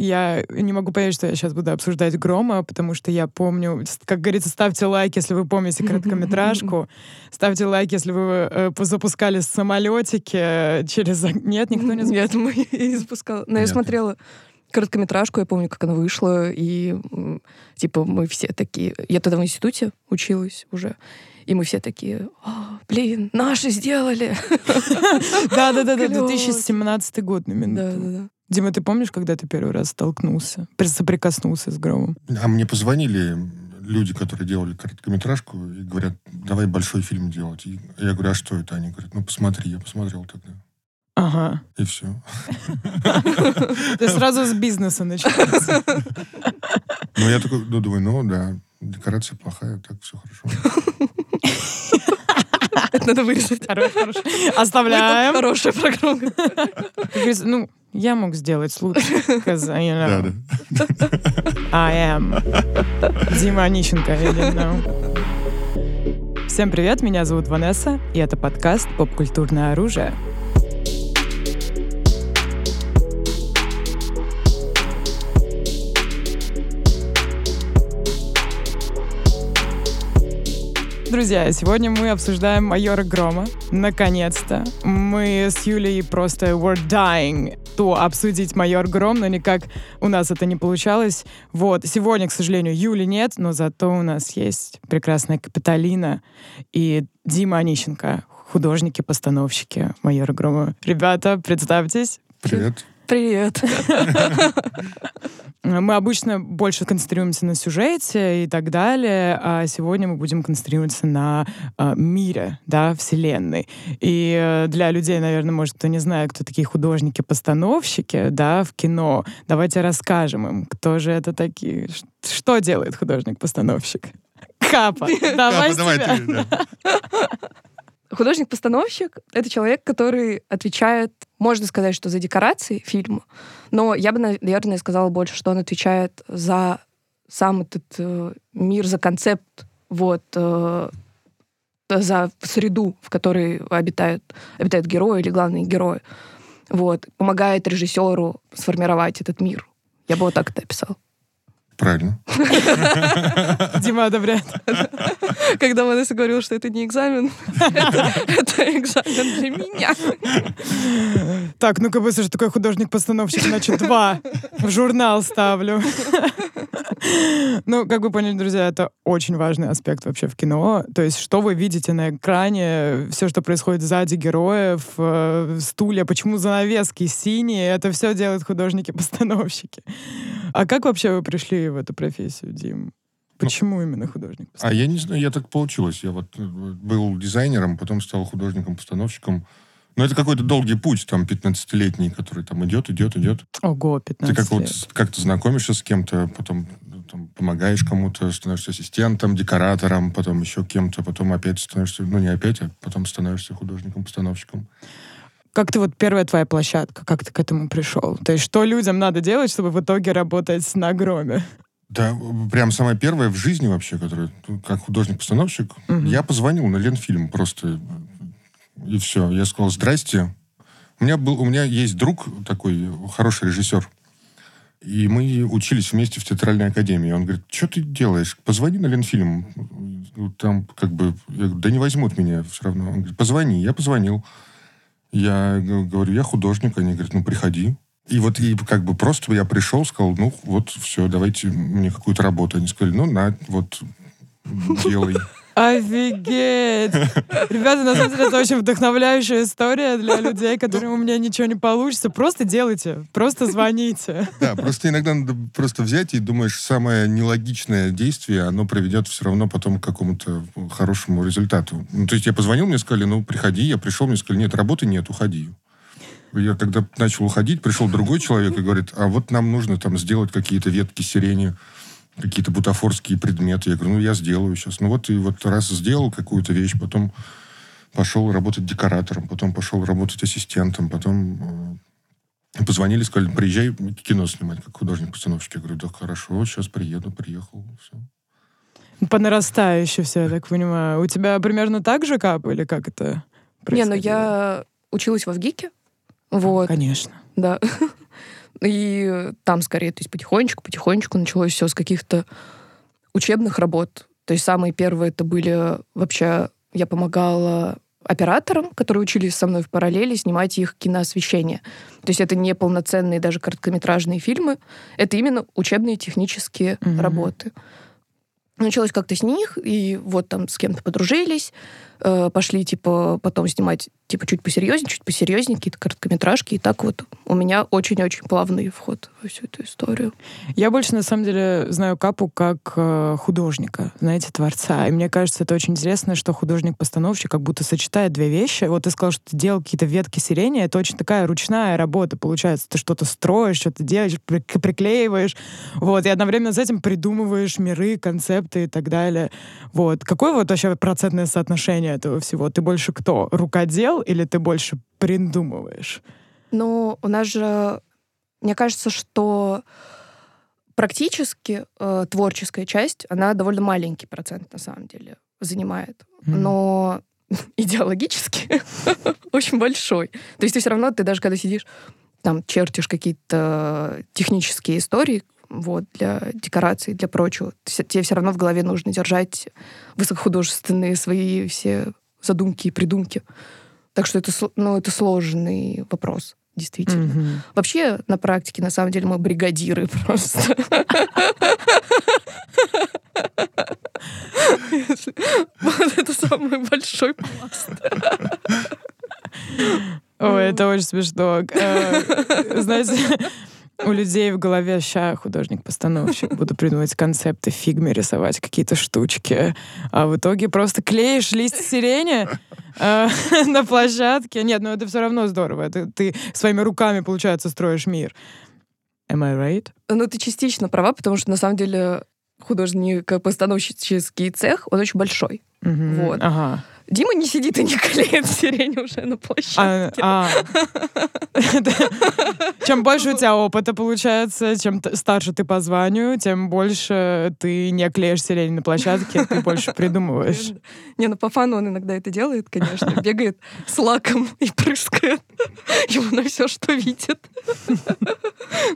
Я не могу поверить, что я сейчас буду обсуждать Грома, потому что я помню, как говорится, ставьте лайк, если вы помните короткометражку. Ставьте лайк, если вы э, запускали самолетики через... Нет, никто не Нет, мы не запускали. Но я смотрела короткометражку, я помню, как она вышла, и типа мы все такие... Я тогда в институте училась уже, и мы все такие, блин, наши сделали. Да-да-да, 2017 год на минуту. Да-да-да. Дима, ты помнишь, когда ты первый раз столкнулся, соприкоснулся с громом? А мне позвонили люди, которые делали короткометражку, и говорят, давай большой фильм делать. И я говорю, а что это? Они говорят, ну посмотри. Я посмотрел тогда. Ага. И все. Ты сразу с бизнеса начался. Ну, я такой, ну, думаю, ну, да, декорация плохая, так все хорошо. Это надо вырезать. Хорош, хорош. Оставляем. Хорошая программа. Ну, я мог сделать лучше. Because, you know, Да, да. I am Дима Онищенко. you didn't know. Всем привет, меня зовут Ванесса, и это подкаст «Поп-культурное оружие». Друзья, сегодня мы обсуждаем майора Грома. Наконец-то. Мы с Юлей просто were dying то обсудить майор Гром, но никак у нас это не получалось. Вот. Сегодня, к сожалению, Юли нет, но зато у нас есть прекрасная Капитолина и Дима Онищенко, художники-постановщики майора Грома. Ребята, представьтесь. Привет. Привет. Мы обычно больше концентрируемся на сюжете и так далее, а сегодня мы будем концентрироваться на э, мире, да, вселенной. И э, для людей, наверное, может, кто не знает, кто такие художники-постановщики, да, в кино, давайте расскажем им, кто же это такие, что делает художник-постановщик. Капа, давай Капа, давай ты, да. Художник-постановщик — это человек, который отвечает, можно сказать, что за декорации фильма, но я бы, наверное, сказала больше, что он отвечает за сам этот э, мир, за концепт, вот, э, за среду, в которой обитают, обитают герои или главные герои. Вот. Помогает режиссеру сформировать этот мир. Я бы вот так это описала. Правильно. Дима одобряет. Когда Ванесса говорила, что это не экзамен, это экзамен для меня. Так, ну-ка быстро, что такое художник-постановщик, значит, два в журнал ставлю. Ну, как вы поняли, друзья, это очень важный аспект вообще в кино. То есть, что вы видите на экране, все, что происходит сзади героев, э, стулья, почему занавески синие, это все делают художники-постановщики. А как вообще вы пришли в эту профессию, Дим? Почему именно художник? А я не знаю, я так получилось. Я вот э, был дизайнером, потом стал художником-постановщиком. Но это какой-то долгий путь, там, 15-летний, который там идет, идет, идет. Ого, Ты 15 как вот лет. как-то знакомишься с кем-то, потом ну, там, помогаешь кому-то, становишься ассистентом, декоратором, потом еще кем-то, потом опять становишься, ну не опять, а потом становишься художником-постановщиком. Как ты вот первая твоя площадка, как ты к этому пришел? То есть что людям надо делать, чтобы в итоге работать на громе? Да, прям самое первое в жизни вообще, которое, ну, как художник-постановщик, Мгм. я позвонил на Ленфильм просто, и все. Я сказал, здрасте. У меня, был, у меня есть друг такой, хороший режиссер, и мы учились вместе в театральной академии. Он говорит, что ты делаешь? Позвони на Ленфильм. Ну, Там как бы... Я говорю, да не возьмут меня все равно. Он говорит, позвони. Я позвонил. Я говорю, я художник. Они говорят, ну, приходи. И вот и как бы просто я пришел, сказал, ну, вот, все, давайте мне какую-то работу. Они сказали, ну, на, вот, делай. Офигеть! Ребята, на самом деле, это очень вдохновляющая история для людей, которым у меня ничего не получится. Просто делайте, просто звоните. Да, просто иногда надо просто взять и думаешь, самое нелогичное действие, оно приведет все равно потом к какому-то хорошему результату. Ну, то есть я позвонил, мне сказали, ну, приходи. Я пришел, мне сказали, нет, работы нет, уходи. Я когда начал уходить, пришел другой человек и говорит, а вот нам нужно там сделать какие-то ветки сирени, какие-то бутафорские предметы. Я говорю, ну, я сделаю сейчас. Ну, вот и вот раз сделал какую-то вещь, потом пошел работать декоратором, потом пошел работать ассистентом, потом э, позвонили, сказали, приезжай кино снимать, как художник-постановщик. Я говорю, да хорошо, сейчас приеду, приехал, все. По нарастающей все, я так понимаю. У тебя примерно так же кап или как это Не, ну происходило? я училась в ВГИКе. Вот, Конечно. да. И там скорее, то есть потихонечку-потихонечку началось все с каких-то учебных работ. То есть самые первые это были вообще... Я помогала операторам, которые учились со мной в параллели, снимать их киноосвещение. То есть это не полноценные даже короткометражные фильмы, это именно учебные технические mm-hmm. работы. Началось как-то с них, и вот там с кем-то подружились, э, пошли, типа, потом снимать, типа, чуть посерьезнее, чуть посерьезнее, какие-то короткометражки, и так вот у меня очень-очень плавный вход во всю эту историю. Я больше, на самом деле, знаю Капу как э, художника, знаете, творца, и мне кажется, это очень интересно, что художник-постановщик как будто сочетает две вещи. Вот ты сказал, что ты делал какие-то ветки сирени, это очень такая ручная работа, получается, ты что-то строишь, что-то делаешь, приклеиваешь, вот, и одновременно с этим придумываешь миры, концепты и так далее. Вот. Какое вот вообще процентное соотношение этого всего? Ты больше кто? Рукодел или ты больше придумываешь? Ну, у нас же, мне кажется, что практически э, творческая часть, она довольно маленький процент на самом деле занимает. Mm-hmm. Но идеологически очень большой. То есть ты все равно, ты даже когда сидишь, там чертишь какие-то технические истории, вот, для декораций, для прочего. Тебе все равно в голове нужно держать высокохудожественные свои все задумки и придумки. Так что это, ну, это сложный вопрос, действительно. Mm-hmm. Вообще, на практике, на самом деле, мы бригадиры просто. Вот это самый большой пласт. Ой, это очень смешно. Э, знаете, у людей в голове ща художник-постановщик, буду придумывать концепты, фигме рисовать какие-то штучки. А в итоге просто клеишь лист сирени э, на площадке. Нет, ну это все равно здорово. Это ты своими руками, получается, строишь мир. Am I right? Ну, ты частично права, потому что на самом деле художник-постановщический цех, он очень большой. Mm-hmm. Вот. Ага. Дима не сидит и не клеит сирень уже на площадке. А, а. Чем больше у тебя опыта получается, чем старше ты по званию, тем больше ты не клеишь сирень на площадке, ты больше придумываешь. Не, ну по фану он иногда это делает, конечно. Бегает с лаком и прыскает ему на все, что видит.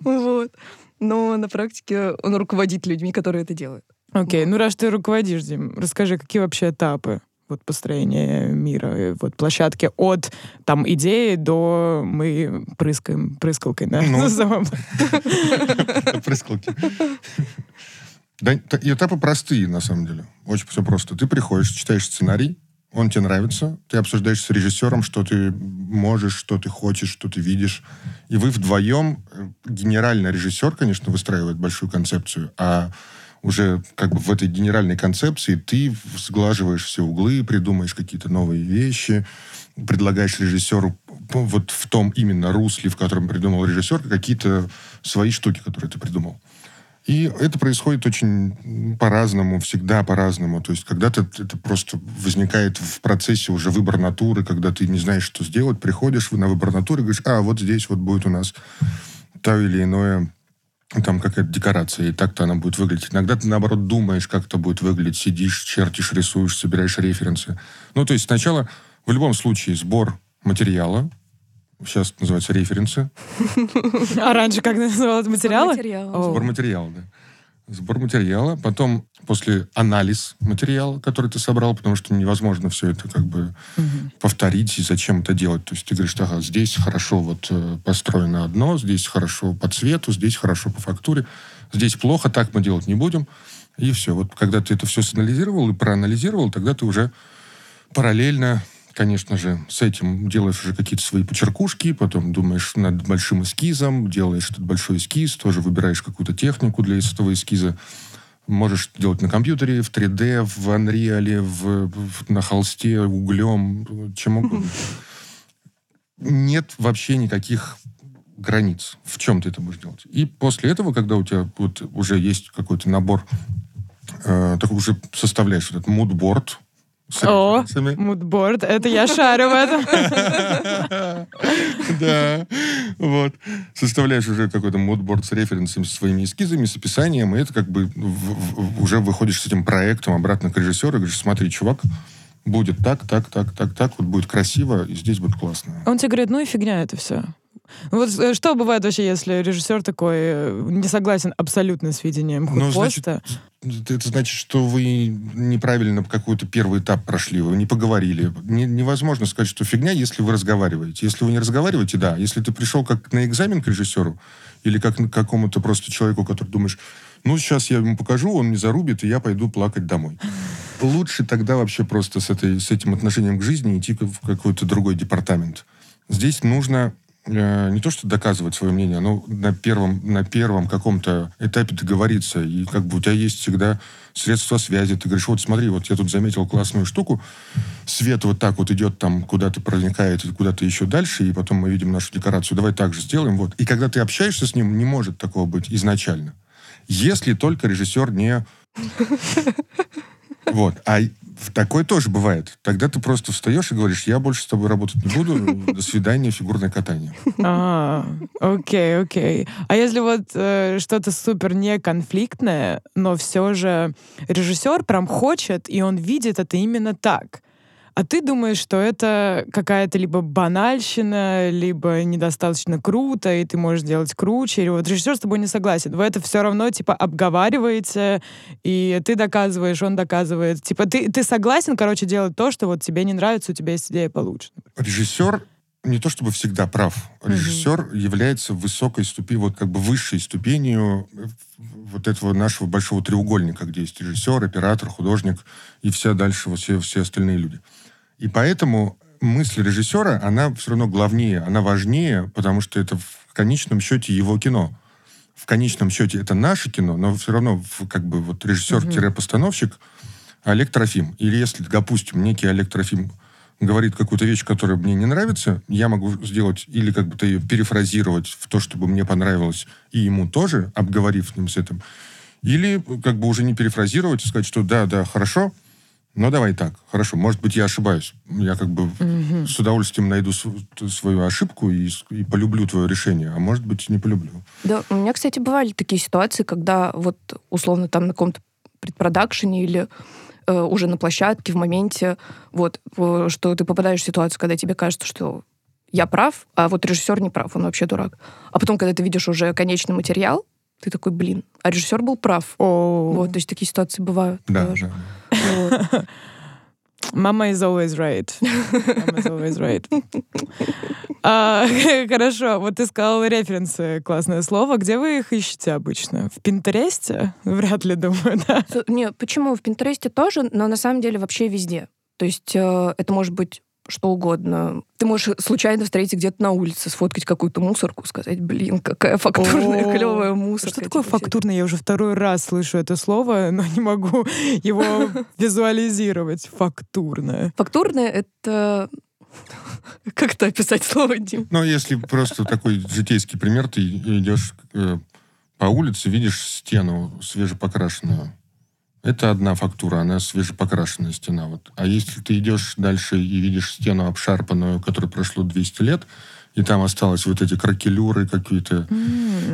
Вот. Но на практике он руководит людьми, которые это делают. Окей, ну раз ты руководишь, Дим, расскажи, какие вообще этапы вот построения мира, э, вот площадки от там идеи до мы прыскаем прыскалкой, да, ну, прыскалки. Да, этапы простые, на самом деле. Очень все просто. Ты приходишь, читаешь сценарий, он тебе нравится, ты обсуждаешь с режиссером, что ты можешь, что ты хочешь, что ты видишь. И вы вдвоем, э, генерально режиссер, конечно, выстраивает большую концепцию, а уже как бы в этой генеральной концепции ты сглаживаешь все углы, придумаешь какие-то новые вещи, предлагаешь режиссеру вот в том именно русле, в котором придумал режиссер, какие-то свои штуки, которые ты придумал. И это происходит очень по-разному, всегда по-разному. То есть когда-то это просто возникает в процессе уже выбор натуры, когда ты не знаешь, что сделать, приходишь на выбор натуры говоришь, а, вот здесь вот будет у нас то или иное там какая-то декорация, и так-то она будет выглядеть. Иногда ты, наоборот, думаешь, как это будет выглядеть, сидишь, чертишь, рисуешь, собираешь референсы. Ну, то есть сначала, в любом случае, сбор материала, сейчас называется референсы. А раньше как называлось материалы? Сбор материала, да сбор материала, потом после анализ материала, который ты собрал, потому что невозможно все это как бы угу. повторить и зачем это делать. То есть ты говоришь, ага, здесь хорошо вот э, построено одно, здесь хорошо по цвету, здесь хорошо по фактуре, здесь плохо, так мы делать не будем. И все. Вот когда ты это все санализировал и проанализировал, тогда ты уже параллельно конечно же, с этим делаешь уже какие-то свои почеркушки, потом думаешь над большим эскизом, делаешь этот большой эскиз, тоже выбираешь какую-то технику для этого эскиза. Можешь делать на компьютере, в 3D, в Unreal, в, в, на холсте, углем, чем угодно. Нет вообще никаких границ, в чем ты это будешь делать. И после этого, когда у тебя вот уже есть какой-то набор, э, ты уже составляешь этот мудборд, о, мудборд, это я шарю в этом. Да, вот. Составляешь уже какой-то мудборд с референсами, со своими эскизами, с описанием, и это как бы уже выходишь с этим проектом обратно к режиссеру и говоришь, смотри, чувак, будет так, так, так, так, так, вот будет красиво, и здесь будет классно. Он тебе говорит, ну и фигня это все. Вот э, что бывает вообще, если режиссер такой э, не согласен абсолютно с видением Ну, значит, поста? Это значит, что вы неправильно какой-то первый этап прошли, вы не поговорили. Не- невозможно сказать, что фигня, если вы разговариваете. Если вы не разговариваете, да. Если ты пришел как на экзамен к режиссеру или как к какому-то просто человеку, который думаешь, ну, сейчас я ему покажу, он не зарубит, и я пойду плакать домой. Лучше тогда вообще просто с, этой, с этим отношением к жизни идти в какой-то другой департамент. Здесь нужно э, не то, что доказывать свое мнение, но на первом, на первом каком-то этапе договориться. И как бы у тебя есть всегда средства связи. Ты говоришь, вот смотри, вот я тут заметил классную штуку. Свет вот так вот идет там, куда-то проникает, куда-то еще дальше, и потом мы видим нашу декорацию. Давай так же сделаем. Вот. И когда ты общаешься с ним, не может такого быть изначально. Если только режиссер не... Вот. А такое тоже бывает. Тогда ты просто встаешь и говоришь, я больше с тобой работать не буду, до свидания, фигурное катание. А, окей, окей. А если вот э, что-то супер неконфликтное, но все же режиссер прям хочет, и он видит это именно так. А ты думаешь, что это какая-то либо банальщина, либо недостаточно круто, и ты можешь сделать круче, или вот режиссер с тобой не согласен. Вы это все равно, типа, обговариваете, и ты доказываешь, он доказывает. Типа, ты, ты согласен, короче, делать то, что вот тебе не нравится, у тебя есть идея получше. Режиссер не то чтобы всегда прав. Режиссер является высокой ступенью, вот как бы высшей ступенью э, вот этого нашего большого треугольника, где есть режиссер, оператор, художник и все дальше вот все, все остальные люди. И поэтому мысль режиссера, она все равно главнее, она важнее, потому что это в конечном счете его кино. В конечном счете это наше кино, но все равно как бы вот режиссер-постановщик Олег Трофим. Или если, допустим, некий Олег Трофим говорит какую-то вещь, которая мне не нравится, я могу сделать или как бы ее перефразировать в то, чтобы мне понравилось, и ему тоже, обговорив с ним с этим, или как бы уже не перефразировать и сказать, что да, да, хорошо, но давай так, хорошо, может быть, я ошибаюсь. Я как бы с удовольствием найду свою ошибку и, с- и полюблю твое решение, а может быть, не полюблю. Да, у меня, кстати, бывали такие ситуации, когда вот условно там на каком-то предпродакшене или э, уже на площадке в моменте, вот, э, что ты попадаешь в ситуацию, когда тебе кажется, что я прав, а вот режиссер не прав, он вообще дурак. А потом, когда ты видишь уже конечный материал, ты такой, блин, а режиссер был прав. О, Вот, то есть такие ситуации бывают. Да, тоже. да. Вот. Мама is always right. Mama is always right. А, хорошо, вот ты сказал референсы, классное слово. Где вы их ищете обычно? В Пинтересте? Вряд ли, думаю, да. Не, почему? В Пинтересте тоже, но на самом деле вообще везде. То есть э, это может быть что угодно. Ты можешь случайно встретить где-то на улице, сфоткать какую-то мусорку, сказать, блин, какая фактурная, клевая мусорка. Что такое фактурный? Я уже второй раз слышу это слово, но не могу его визуализировать. Фактурное. Фактурная — это... Как это описать слово, Дим? Ну, если просто такой житейский пример, ты идешь э, по улице, видишь стену свежепокрашенную. Это одна фактура, она свежепокрашенная стена. Вот. А если ты идешь дальше и видишь стену обшарпанную, которой прошло 200 лет, и там осталось вот эти кракелюры, какие-то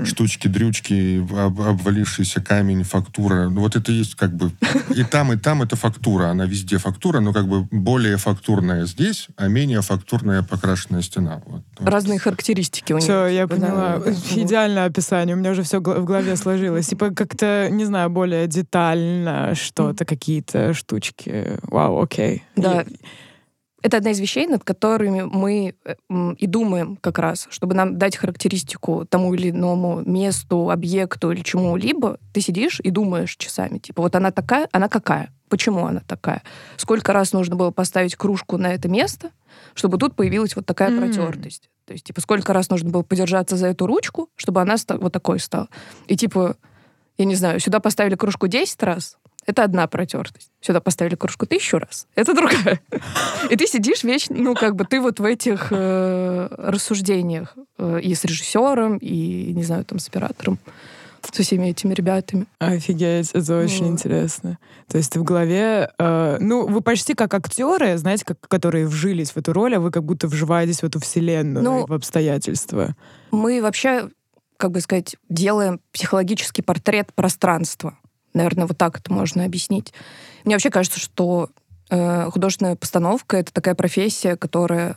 штучки-дрючки, об- обвалившийся камень, фактура. Ну, вот это есть как бы... И там, и там это фактура. Она везде фактура, но как бы более фактурная здесь, а менее фактурная покрашенная стена. Вот. Разные характеристики у них. Все, я Да, поняла. да, да. Идеальное описание. У меня уже все в голове сложилось. Типа как-то, не знаю, более детально что-то, какие-то штучки. Вау, окей. Да. Это одна из вещей, над которыми мы э, и думаем как раз, чтобы нам дать характеристику тому или иному месту, объекту или чему-либо. Ты сидишь и думаешь часами, типа, вот она такая, она какая? Почему она такая? Сколько раз нужно было поставить кружку на это место, чтобы тут появилась вот такая М. протертость? То есть, типа, сколько раз нужно было подержаться за эту ручку, чтобы она вот такой стала? И, типа, я не знаю, сюда поставили кружку 10 раз, это одна протертость. Сюда поставили кружку тысячу раз, это другая. И ты сидишь вечно, ну, как бы ты вот в этих э, рассуждениях э, и с режиссером, и, не знаю, там, с оператором, со всеми этими ребятами. Офигеть, это очень Вот. интересно. То есть ты в голове, э, ну, вы почти как актеры, знаете, как, которые вжились в эту роль, а вы как будто вживаетесь в эту вселенную, Ну, в обстоятельства. Мы вообще, как бы сказать, делаем психологический портрет пространства. Наверное, вот так это можно объяснить. Мне вообще кажется, что э, художественная постановка — это такая профессия, которая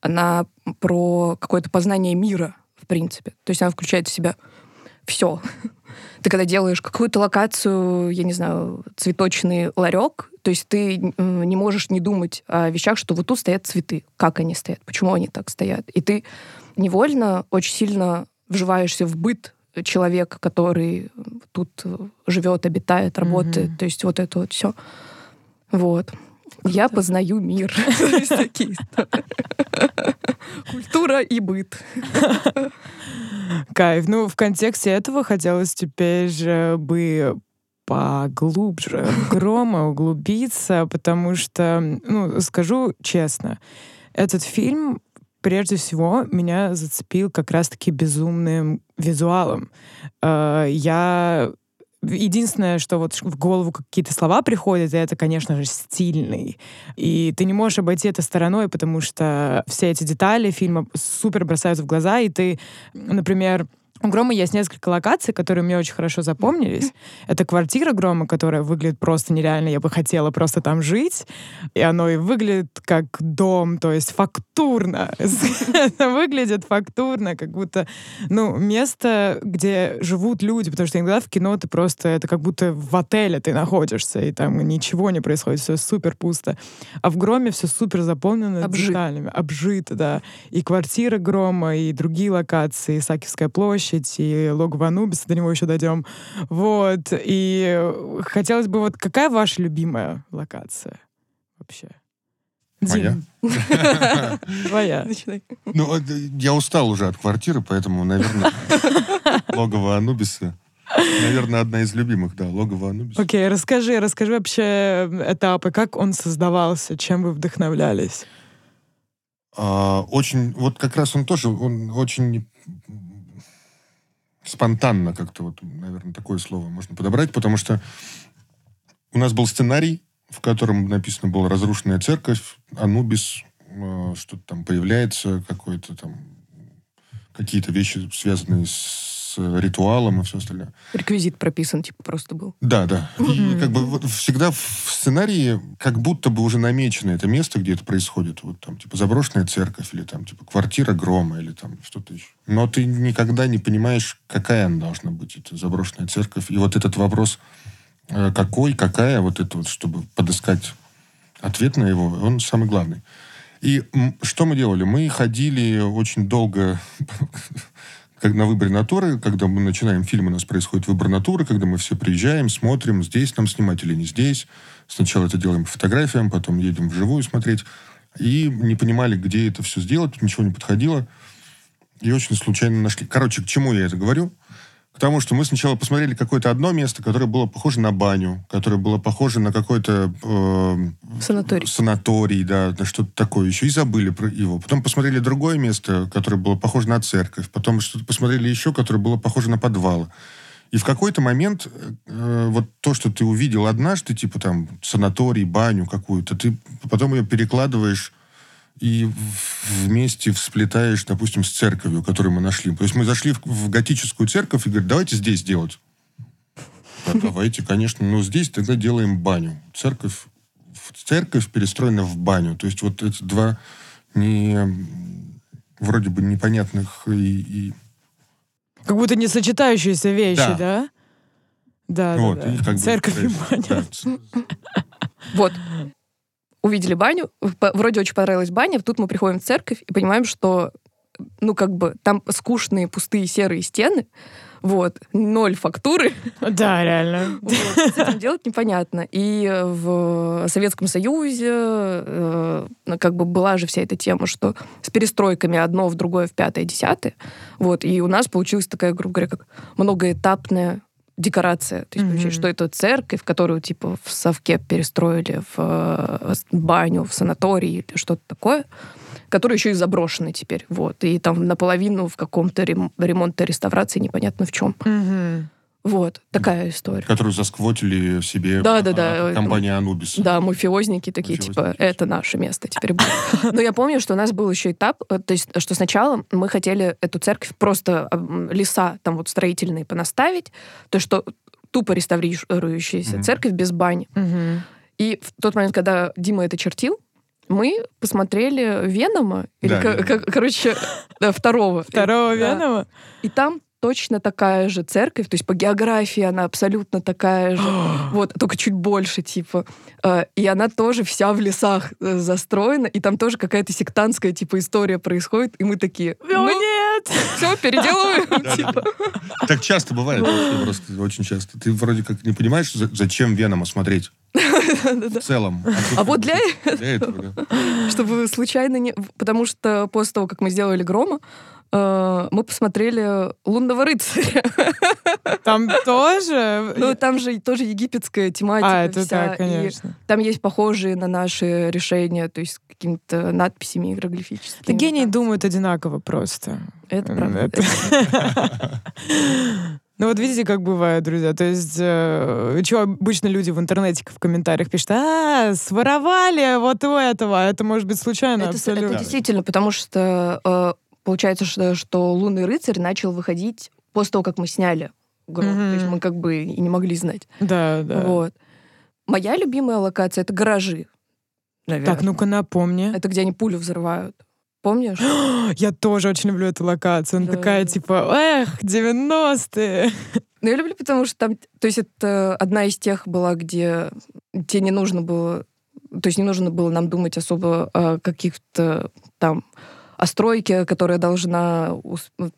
она про какое-то познание мира, в принципе. То есть она включает в себя все. Ты когда делаешь какую-то локацию, я не знаю, цветочный ларек, то есть ты не можешь не думать о вещах, что вот тут стоят цветы, как они стоят, почему они так стоят. И ты невольно очень сильно вживаешься в быт человека, который тут живет, обитает, работает. Mm-hmm. То есть вот это вот все. Вот. Я познаю мир. Культура и быт. Кайф. Ну, в контексте этого хотелось теперь же бы поглубже грома углубиться, потому что, ну, скажу честно, этот фильм прежде всего меня зацепил как раз-таки безумным визуалом. Э, я Единственное, что вот в голову какие-то слова приходят, это, конечно же, стильный. И ты не можешь обойти это стороной, потому что все эти детали фильма супер бросаются в глаза, и ты, например, у Грома есть несколько локаций, которые мне очень хорошо запомнились. Это квартира Грома, которая выглядит просто нереально. Я бы хотела просто там жить. И оно и выглядит как дом, то есть фактурно. Это выглядит фактурно, как будто, ну, место, где живут люди, потому что иногда в кино ты просто, это как будто в отеле ты находишься, и там ничего не происходит, все супер пусто. А в Громе все супер заполнено Обжит. деталями. Обжито, да. И квартира Грома, и другие локации, Сакивская площадь, площадь и логово Анубиса, до него еще дойдем. Вот. И хотелось бы, вот какая ваша любимая локация вообще? Моя? Твоя. Ну, я устал уже от квартиры, поэтому, наверное, логово Анубиса Наверное, одна из любимых, да, логово Анубиса. Окей, okay, расскажи, расскажи вообще этапы, как он создавался, чем вы вдохновлялись? А, очень, вот как раз он тоже, он очень спонтанно как-то, вот, наверное, такое слово можно подобрать, потому что у нас был сценарий, в котором написано была разрушенная церковь, Анубис, э, что-то там появляется, какое-то там какие-то вещи, связанные с ритуалом и все остальное. Реквизит прописан, типа, просто был. Да, да. И как бы вот всегда в сценарии как будто бы уже намечено это место, где это происходит. Вот там, типа, заброшенная церковь, или там, типа, квартира грома, или там что-то еще. Но ты никогда не понимаешь, какая она должна быть, эта заброшенная церковь. И вот этот вопрос, э, какой, какая, вот это вот, чтобы подыскать ответ на его, он самый главный. И что мы делали? Мы ходили очень долго как на выборе натуры, когда мы начинаем фильм, у нас происходит выбор натуры, когда мы все приезжаем, смотрим, здесь нам снимать или не здесь. Сначала это делаем по фотографиям, потом едем вживую смотреть. И не понимали, где это все сделать, ничего не подходило. И очень случайно нашли. Короче, к чему я это говорю? К тому, что мы сначала посмотрели какое-то одно место, которое было похоже на баню, которое было похоже на какой-то э, санаторий. санаторий, да, на что-то такое еще, и забыли про его. Потом посмотрели другое место, которое было похоже на церковь. Потом что-то посмотрели еще, которое было похоже на подвал. И в какой-то момент э, вот то, что ты увидел однажды, типа там санаторий, баню какую-то, ты потом ее перекладываешь и вместе всплетаешь, допустим, с церковью, которую мы нашли. То есть мы зашли в, в готическую церковь и говорят, давайте здесь делать. Да, давайте, конечно, но здесь тогда делаем баню. Церковь, церковь перестроена в баню. То есть вот эти два не вроде бы непонятных и, и... Как будто не сочетающиеся вещи, да? Да, да, вот, да. И как Церковь бы, и баня. Да. Вот увидели баню, вроде очень понравилась баня, тут мы приходим в церковь и понимаем, что ну, как бы, там скучные, пустые серые стены, вот, ноль фактуры. Да, реально. Вот, с этим делать непонятно. И в Советском Союзе э, как бы была же вся эта тема, что с перестройками одно в другое, в пятое, десятое. Вот, и у нас получилась такая, грубо говоря, как многоэтапная декорация. То есть, mm-hmm. что это церковь, которую типа в совке перестроили в э, баню, в санаторий или что-то такое, который еще и заброшенный теперь. Вот. И там наполовину в каком-то рем- ремонте реставрации непонятно в чем. Mm-hmm. Вот, такая история. Которую засквотили себе да, да, да. компания Анубис. Да, мафиозники такие, мафиозники. типа, это наше место теперь будет. Но я помню, что у нас был еще этап, э, то есть, что сначала мы хотели эту церковь просто леса там вот строительные понаставить, то что тупо реставрирующаяся церковь без бани. И в тот момент, когда Дима это чертил, Мы посмотрели Венома, или, Да, короче, да, второго. Второго. Венома? И там точно такая же церковь, то есть по географии она абсолютно такая же, вот, только чуть больше, типа. Э, И она тоже вся в лесах э, застроена, и там тоже какая-то сектантская, типа, история происходит, и мы такие, ну, нет! все, переделываем, типа. Так часто бывает, просто очень часто. Ты вроде как не понимаешь, за- зачем Венома смотреть в целом. тут А вот для этого, чтобы случайно не... Потому что после того, как мы сделали «Грома», мы посмотрели «Лунного рыцаря». Там тоже... Ну, там же тоже египетская тематика А, это вся, да, и конечно. там есть похожие на наши решения, то есть с какими-то надписями иероглифическими. Да гении думают одинаково просто. Это правда. Ну вот видите, как бывает, друзья. То есть, что обычно люди в интернете в комментариях пишут, а, своровали вот у этого. А Это может быть случайно Это, с- это абсолютно. действительно, потому что э, получается, что, что «Лунный рыцарь» начал выходить после того, как мы сняли «Гром». То есть мы как бы и не могли знать. Да, да. Вот. Моя любимая локация — это гаражи. Наверное. Так, ну-ка напомни. Это где они пулю взрывают. Помнишь? Я тоже очень люблю эту локацию. Она Да. такая, типа, эх, 90-е. Ну, я люблю, потому что там... То есть это одна из тех была, где тебе не нужно было... То есть не нужно было нам думать особо о каких-то там о стройке, которая должна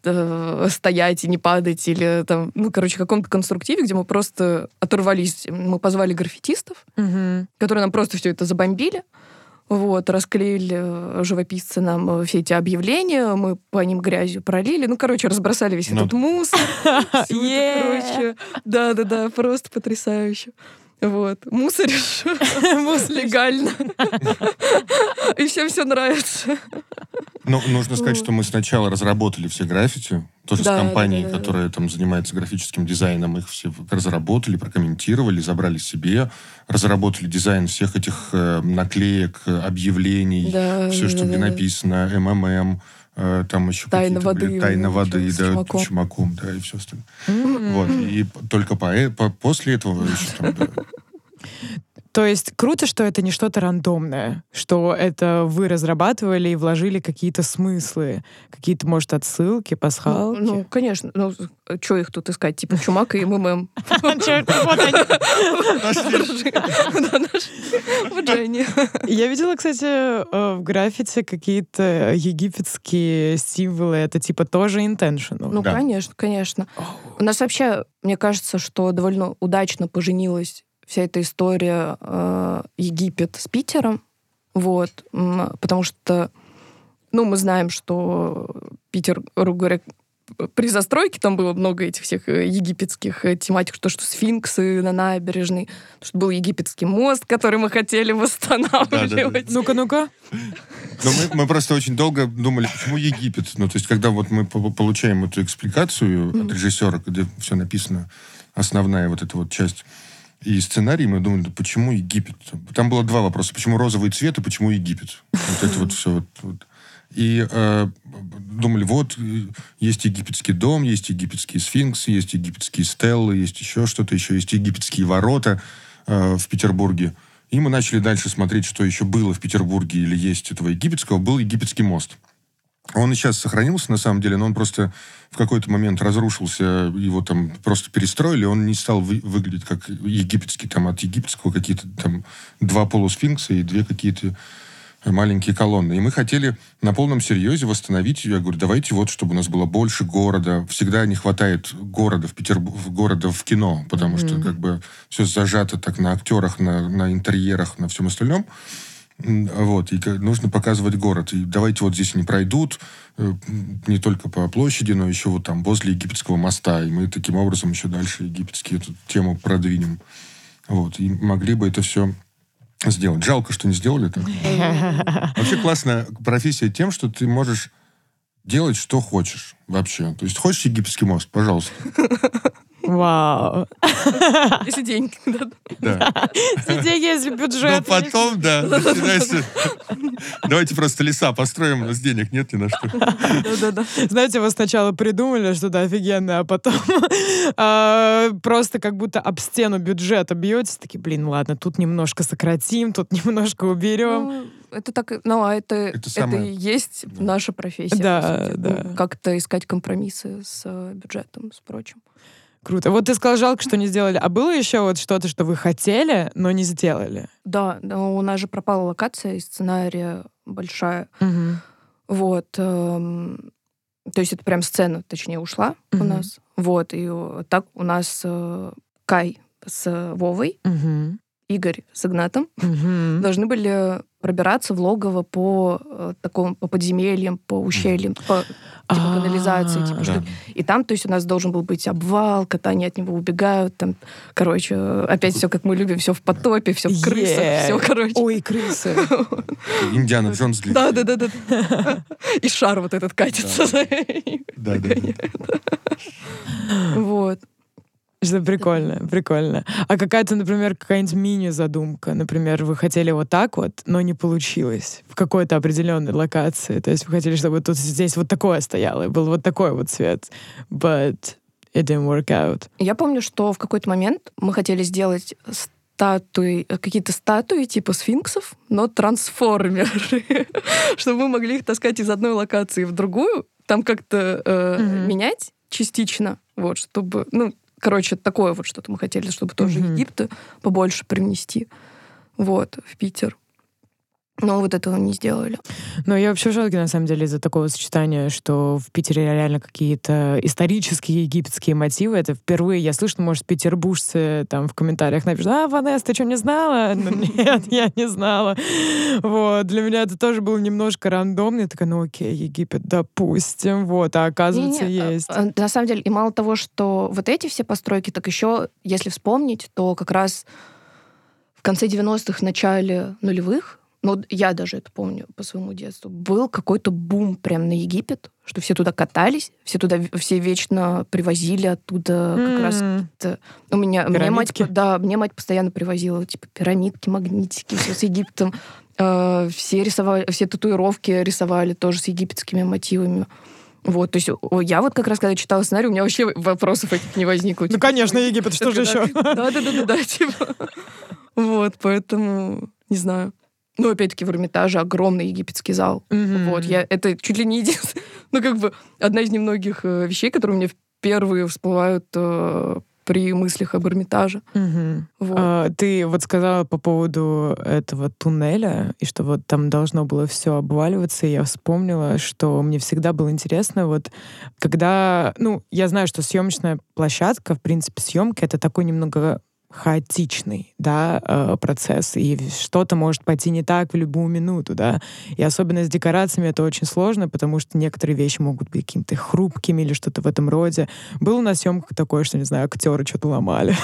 э, стоять и не падать, или там, ну, короче, каком-то конструктиве, где мы просто оторвались. Мы позвали граффитистов, Мгм. которые нам просто все это забомбили. Вот, расклеили э, живописцы нам э, все эти объявления, мы по ним грязью пролили. Ну, короче, разбросали весь Ну. этот мусор. короче. Да-да-да, просто потрясающе. Вот. Мусоришь легально. И всем все нравится. Ну, нужно сказать, что мы сначала разработали все граффити, тоже Да, с компанией, да, да, да. которая там занимается графическим дизайном, их все разработали, прокомментировали, забрали себе, разработали дизайн всех этих э, наклеек, объявлений, Да, все, что где да-да-да. написано, МММ, э, там еще Тайна воды, тайна вот воды, с да, чумаком. чумаком, да, и все остальное. М. Вот, и только по, по- после этого еще там, да, То есть круто, что это не что-то рандомное, что это вы разрабатывали и вложили какие-то смыслы, какие-то, может, отсылки, Ну, пасхалки. ну, конечно. Ну, что их тут искать? Типа Чумак и МММ. Вот они. Я видела, кстати, э, в граффити какие-то египетские символы. Это типа тоже intentional. Ну, конечно, конечно. У нас вообще, мне кажется, что довольно удачно поженилась вся эта история э, Египет с Питером. Вот. Потому что, ну, мы знаем, что Питер, грубо говоря, при застройке там было много этих всех э, египетских э, тематик, что, что сфинксы на набережной, что был египетский мост, который мы хотели восстанавливать. Ну-ка, ну-ка. Но мы, мы просто очень долго думали, почему Египет. Ну, то есть, когда вот мы по- получаем эту экспликацию от режиссера, где все написано, основная вот эта вот часть, и сценарий, мы думали, да почему Египет? Там было два вопроса. Почему розовый цвет и почему Египет? Вот это вот все. Вот, вот. И э, думали, вот, э, есть египетский дом, есть египетские сфинксы, есть египетские стеллы, есть еще что-то, еще есть египетские ворота э, в Петербурге. И мы начали дальше смотреть, что еще было в Петербурге или есть этого египетского. Был египетский мост. Он и сейчас сохранился, на самом деле, но он просто в какой-то момент разрушился, его там просто перестроили, он не стал вы- выглядеть как египетский, там от египетского какие-то там два полусфинкса и две какие-то маленькие колонны. И мы хотели на полном серьезе восстановить. Я говорю, давайте вот, чтобы у нас было больше города. Всегда не хватает города в Петербурге, города в кино, потому что как бы все зажато так на актерах, на, на интерьерах, на всем остальном. Вот, и нужно показывать город. И давайте вот здесь они пройдут э, не только по площади, но еще вот там возле египетского моста. И мы таким образом еще дальше египетские эту тему продвинем. Вот, и могли бы это все сделать. Жалко, что не сделали так. Вообще классная профессия тем, что ты можешь делать, что хочешь вообще. То есть хочешь египетский мост, пожалуйста. Вау. Если деньги. да. Да. Деньги, если Но бюджет. потом, да, начинается... Давайте просто леса построим, у нас денег нет ни на что. Да-да-да. Знаете, вы сначала придумали что-то офигенное, а потом а, просто как будто об стену бюджета бьетесь. Такие, блин, ладно, тут немножко сократим, тут немножко уберем. Ну, это так, ну, а это, Это это, самое- и есть Да. наша профессия. Да, сути. да. Ну, Как-то искать компромиссы с э, бюджетом, с прочим. Круто. Вот ты сказал, жалко, что не сделали. А было еще вот что-то, что вы хотели, но не сделали? Да, да, у нас же пропала локация из сценария большая. Мгм. Вот. эм, то есть это прям сцена, точнее, ушла у Мгм. нас. Вот. И так у нас э, Кай с Вовой, Мгм. Игорь с Игнатом Мгм. должны были пробираться в логово по э, такому по подземельям, по ущельям, по типа канализации, типа, А, что- Да. И там, то есть у нас должен был быть обвал, когда они от него убегают, там, короче, опять все как мы любим, все в потопе, все в крысах, все, короче. Ой, крысы. Индиана Джонс Да, да, да, да. И шар вот этот катится. Да, да, да. Вот. Что прикольно, прикольно. А какая-то, например, какая-нибудь мини-задумка, например, вы хотели вот так вот, но не получилось в какой-то определенной локации. То есть вы хотели, чтобы тут здесь вот такое стояло, и был вот такой вот цвет. But it didn't work out. Я помню, что в какой-то момент мы хотели сделать статуи, какие-то статуи типа сфинксов, но трансформеры, чтобы мы могли их таскать из одной локации в другую, там как-то э, Мгм. менять частично, вот, чтобы, ну, короче, такое вот что-то мы хотели, чтобы тоже Мгм. Египта побольше привнести, вот, в Питер. Но вот этого не сделали. Но я вообще в шоке, на самом деле, из-за такого сочетания, что в Питере реально какие-то исторические египетские мотивы. Это впервые я слышу, может, петербуржцы там в комментариях напишут, а, Ванесс, ты что, не знала? Ну, нет, я не знала. Вот. Для меня это тоже было немножко рандомно. Я такая, ну окей, Египет, допустим. Вот. А оказывается, Не-не, а, есть. а, На самом деле, и мало того, что вот эти все постройки, так еще, если вспомнить, то как раз в конце 90-х, начале нулевых, ну, я даже это помню по своему детству, был какой-то бум прям на Египет, что все туда катались, все туда, все вечно привозили оттуда как раз это- у меня, мне мать, да, мне мать постоянно привозила типа пирамидки, магнитики, все с Египтом. Э, все рисовали, все татуировки рисовали тоже с египетскими мотивами. Вот, то есть я вот как раз, когда читала сценарий, у меня вообще вопросов этих не возникло. Ну, конечно, Египет, что же еще? Да-да-да, типа. Вот, поэтому, не знаю. Ну, опять-таки, в Эрмитаже огромный египетский зал. Мгм. Вот, я, это чуть ли не единственное, ну, как бы, одна из немногих э, вещей, которые мне впервые всплывают э, при мыслях об Эрмитаже. Мгм. Вот. А, Ты вот сказала по поводу этого туннеля, и что вот там должно было все обваливаться, и я вспомнила, что мне всегда было интересно, вот когда, ну, я знаю, что съемочная площадка, в принципе, съемки это такой немного хаотичный, да, э, процесс, и что-то может пойти не так в любую минуту, да, и особенно с декорациями это очень сложно, потому что некоторые вещи могут быть какими-то хрупкими или что-то в этом роде. Было на съемках такое, что, не знаю, актеры что-то ломали.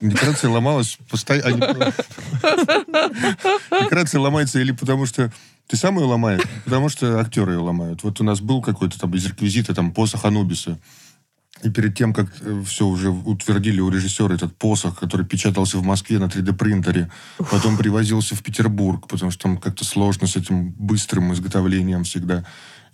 Декорация ломалась постоянно. Декорация ломается или потому что ты сам ее ломаешь, потому что актеры ее ломают. Вот у нас был какой-то там из реквизита там посох Анубиса. И перед тем, как все уже утвердили у режиссера этот посох, который печатался в Москве на 3D-принтере, потом привозился в Петербург, потому что там как-то сложно с этим быстрым изготовлением всегда.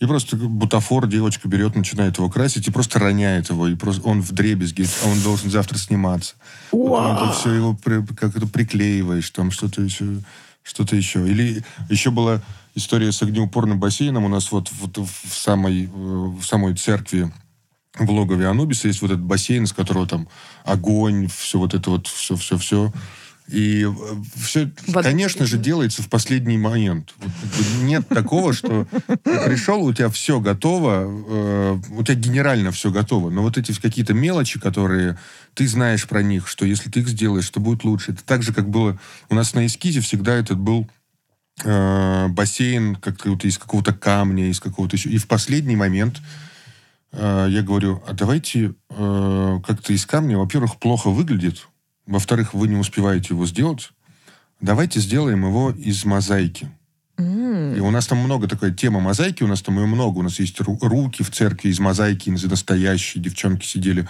И просто бутафор девочка берет, начинает его красить и просто роняет его. И просто он в дребезги, а он должен завтра сниматься. Потом это все его при- как это приклеиваешь, там что-то еще, что-то еще. Или еще была история с огнеупорным бассейном. У нас вот, вот в, самой, э, в самой церкви в логове Анубиса есть вот этот бассейн, с которого там огонь, все вот это вот, все-все-все. И все, Вода конечно же, делается в последний момент. Вот нет такого, что ты пришел, у тебя все готово, э, у тебя генерально все готово, но вот эти какие-то мелочи, которые ты знаешь про них, что если ты их сделаешь, что будет лучше. Это так же, как было у нас на эскизе всегда этот был э, бассейн как вот из какого-то камня, из какого-то еще. И в последний момент э, я говорю, а давайте э, как-то из камня, во-первых, плохо выглядит, во-вторых, вы не успеваете его сделать. Давайте сделаем его из мозаики. И у нас там много такой темы мозаики, у нас там ее много. У нас есть ру- руки в церкви из мозаики, из настоящие. Девчонки сидели,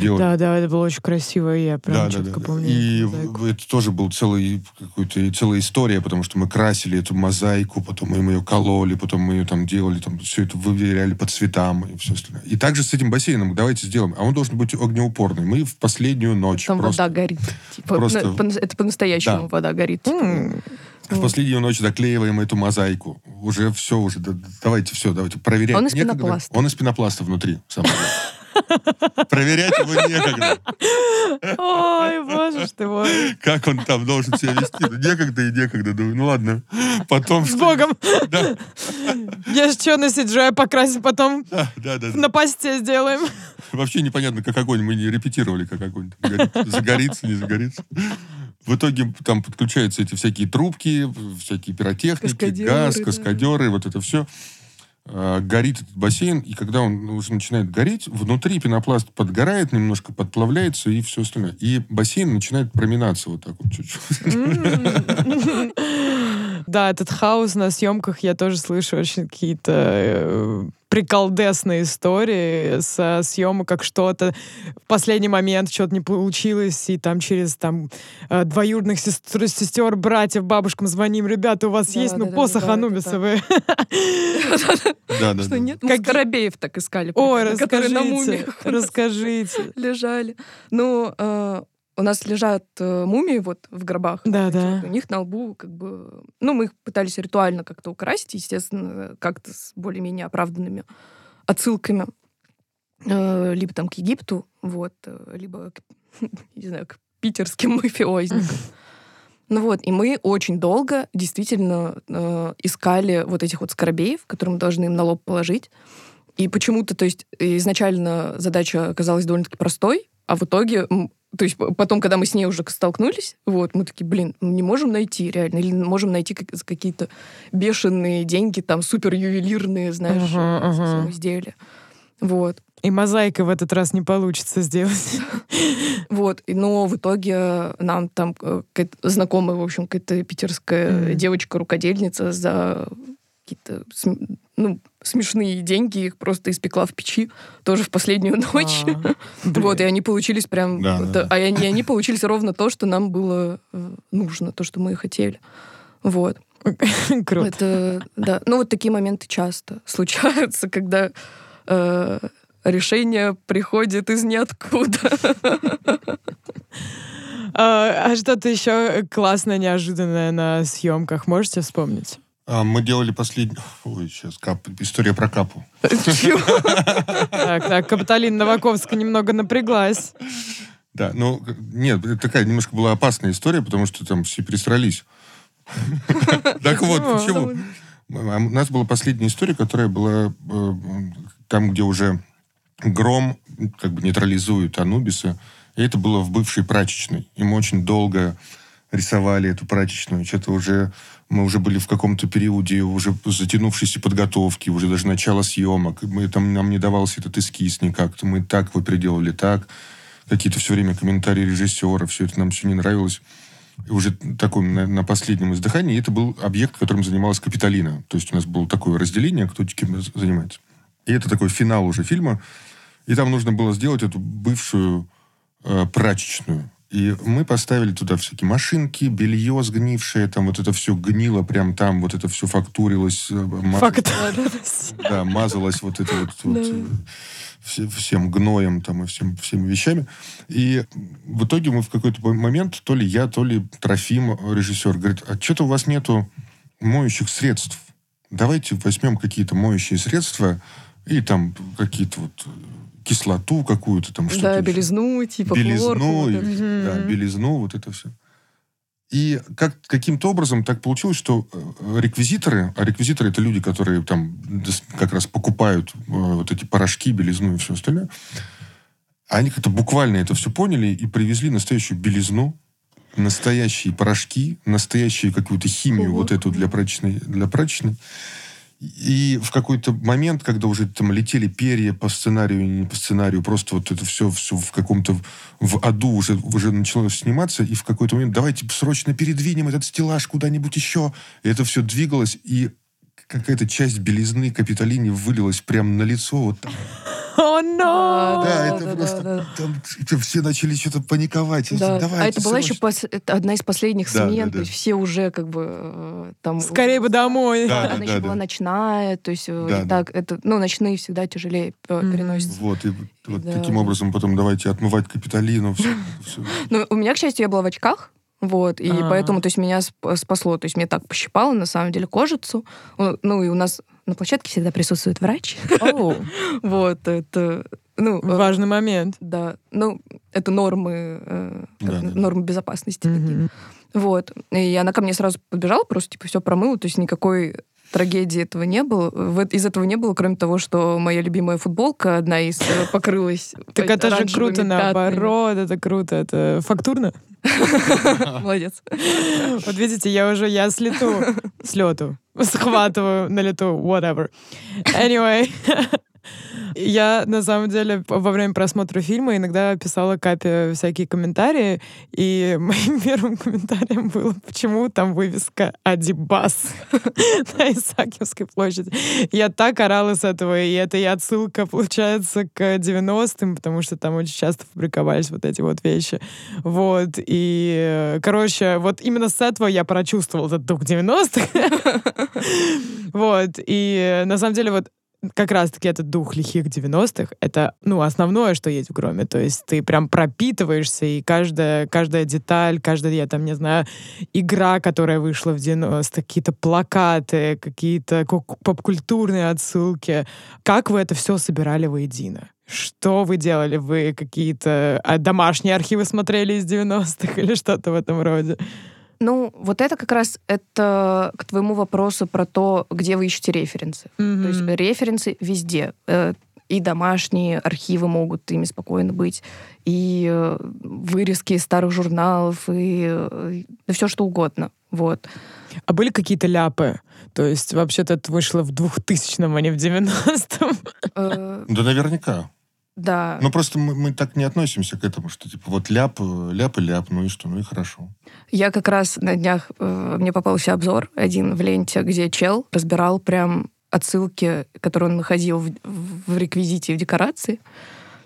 делали. Да, да, это было очень красиво, я прям Да, да, четко да. помню. И мозаику. это тоже был целый какой-то целая история, потому что мы красили эту мозаику, потом мы ее кололи, потом мы ее там делали, там все это выверяли по цветам и все остальное. И также с этим бассейном давайте сделаем. А он должен быть огнеупорный. Мы в последнюю ночь Там просто... вода горит. Типа, просто- на- по- это по-настоящему Да. вода горит. типа. В последнюю ночь доклеиваем эту мозаику. Уже все, уже да- давайте все, давайте проверять. Он из некогда. пенопласта. Он из пенопласта внутри. Проверять его некогда. Ой, боже ж ты мой. Как он там должен себя вести? Ну, некогда и некогда. Думаю, ну ладно. Потом С Богом. Да, Я ж что на CGI покрасим, потом да, да, да. на посте сделаем. Вообще непонятно, как огонь. Мы не репетировали, как огонь. Загорится, не загорится. В итоге там подключаются эти всякие трубки, всякие пиротехники, Каскадеры, газ, да. каскадеры, вот это все. Горит этот бассейн, и когда он уже начинает гореть, внутри пенопласт подгорает, немножко подплавляется и все остальное. И бассейн начинает проминаться вот так вот чуть-чуть. Да, этот хаос на съемках я тоже слышу очень какие-то э, приколдесные истории со съемок, как что-то в последний момент что-то не получилось, и там через там э, двоюродных сестр, сестер, братьев, бабушкам звоним, ребята, у вас Да, есть, ну, да, посох да, Анубиса, так. вы... Да, да, Что нет? Мы Скоробеев так искали. Ой, примерно, которые на расскажите, мумиях расскажите. лежали. Ну, э, у нас лежат э, мумии вот в гробах. Да, да. вот, У них на лбу как бы... Ну, мы их пытались ритуально как-то украсить, естественно, как-то с более-менее оправданными отсылками. Э, Либо там к Египту, вот, э, либо, к, не знаю, к питерским мафиозникам. Ну вот, и мы очень долго действительно э, искали вот этих вот скоробеев, которые мы должны им на лоб положить. И почему-то, то есть, изначально задача оказалась довольно-таки простой, а в итоге, то есть, потом, когда мы с ней уже столкнулись, вот, мы такие, блин, не можем найти реально, или можем найти как- какие-то бешеные деньги, там, супер ювелирные, знаешь, совсем ага. изделия. Вот. И мозаика в этот раз не получится сделать. Вот, но в итоге нам там э, знакомая, в общем, какая-то питерская девочка-рукодельница за какие-то ну, смешные деньги их просто испекла в печи тоже в последнюю ночь. А, Вот, и они получились прям... А они, они получились ровно то, что нам было э, нужно, то, что мы и хотели. Вот. Круто. Это, да. Ну, вот такие моменты часто случаются, когда э, решение приходит из ниоткуда. А а что-то еще классное, неожиданное на съемках можете вспомнить? А, мы делали последний... Ой, сейчас, кап... история про капу. Так, так, Капиталина Новаковская немного напряглась. Да, ну, нет, это такая немножко была опасная история, потому что там все пересрались. Так вот, Почему? почему? А У нас была последняя история, которая была э, там, где уже гром как бы нейтрализует Анубиса. И это было в бывшей прачечной. И мы очень долго рисовали эту прачечную. Что-то уже мы уже были в каком-то периоде уже затянувшейся подготовки, уже даже начало съемок. Мы, там, нам не давался этот эскиз никак. Мы так вы приделали, так. Какие-то все время комментарии режиссера. Все это нам все не нравилось. И уже такой на, на последнем издыхании. Это был объект, которым занималась Капитолина. То есть у нас было такое разделение, кто чем занимается. И это такой финал уже фильма. И там нужно было сделать эту бывшую э, прачечную. И мы поставили туда всякие машинки, белье сгнившее, там вот это все гнило прям там, вот это все фактурилось. э, мазалось. Факт. Да, мазалось вот это вот, вот, э, все- всем гноем там и всем, всеми вещами. И в итоге мы в какой-то момент, то ли я, то ли Трофим, режиссер, говорит, а что-то у вас нету моющих средств. Давайте возьмем какие-то моющие средства и там какие-то вот э, кислоту какую-то там что-то. Да, еще. белизну, типа белизну, хлорку. и-. Мгм. да, белизну, вот это все. И как, каким-то образом так получилось, что э, реквизиторы, а реквизиторы это люди, которые там как раз покупают э, вот эти порошки, белизну и все остальное, они как-то буквально это все поняли и привезли настоящую белизну, настоящие порошки, настоящую какую-то химию Ого. вот эту для прачечной, для прачечной. И в какой-то момент, когда уже там летели перья по сценарию не по сценарию, просто вот это все, все в каком-то в аду уже, уже начало сниматься, и в какой-то момент давайте срочно передвинем этот стеллаж куда-нибудь еще. И это все двигалось, и какая-то часть белизны Капитолини вылилась прямо на лицо. Вот там. О, но! Да, Да, это да, просто... да. Там все начали что-то паниковать. Да. Давайте а это была еще пос- это одна из последних смен, то есть все уже как бы э, там... Скорее бы домой. Да, Она да, еще да, была ночная, то есть э, так это, ну ночные всегда тяжелее переносятся. Вот, и вот, таким образом потом давайте отмывать Капитолину. Все, Ну, у меня, к счастью, я была в очках, Вот, и А. поэтому, то есть, меня сп- спасло. То есть, мне так пощипало, на самом деле, кожицу. Ну, и у нас на площадке всегда присутствует врач. Оу, Вот, это, ну, э, важный момент. да, ну, это нормы, э, как Да, да, да. нормы безопасности. такие. Мгм. Вот. И она ко мне сразу подбежала, просто, типа, все промыла, то есть никакой трагедии этого не было. В- Из этого не было, кроме того, что моя любимая футболка, одна из, э, покрылась Так это же круто, пятнами. наоборот, это круто, это фактурно. Молодец. Вот видите, я уже, я с лету, с лету, схватываю на лету, whatever. Anyway, я, на самом деле, во время просмотра фильма иногда писала Капе всякие комментарии, и моим первым комментарием было, почему там вывеска «Адибас» на Исаакиевской площади. Я так орала с этого, и это и отсылка, получается, к 90-м, потому что там очень часто фабриковались вот эти вот вещи. Вот, и, короче, вот именно с этого я прочувствовала этот дух 90-х. Вот, и на самом деле вот как раз-таки этот дух лихих 90-х, это, ну, основное, что есть в Громе. То есть ты прям пропитываешься, и каждая, каждая деталь, каждая, я там, не знаю, игра, которая вышла в 90-е, какие-то плакаты, какие-то ку- поп-культурные отсылки. Как вы это все собирали воедино? Что вы делали? Вы какие-то а, домашние архивы смотрели из 90-х или что-то в этом роде? Ну, вот это как раз это к твоему вопросу про то, где вы ищете референсы. То есть референсы везде. Э, И домашние архивы могут ими спокойно быть, и э, вырезки из старых журналов, и э, да все что угодно. Вот. А были какие-то ляпы? То есть вообще-то это вышло в 2000-м, а не в 90-м. Э, Да наверняка. Да. Ну, просто мы, мы так не относимся к этому, что, типа, вот ляп, э, ляп и ляп, ну и что, ну и хорошо. Я как раз на днях, э, мне попался обзор один в ленте, где чел разбирал прям отсылки, которые он находил в, в реквизите, в декорации,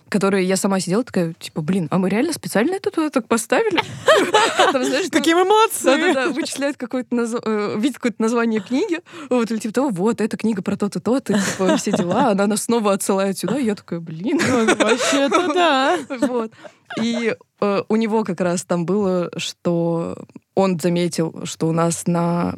которые я сама сидела такая, типа, блин, а мы реально специально это туда так поставили? Какие мы молодцы! Да-да-да, вычисляет какое-то наз- э, видит какое-то название книги, вот, или типа того, вот, эта книга про то-то, то-то, типа, все дела, она нас снова отсылает сюда, и я такая, блин. Ну, Вообще-то да. Вот. И э, у него как раз там было, что он заметил, что у нас на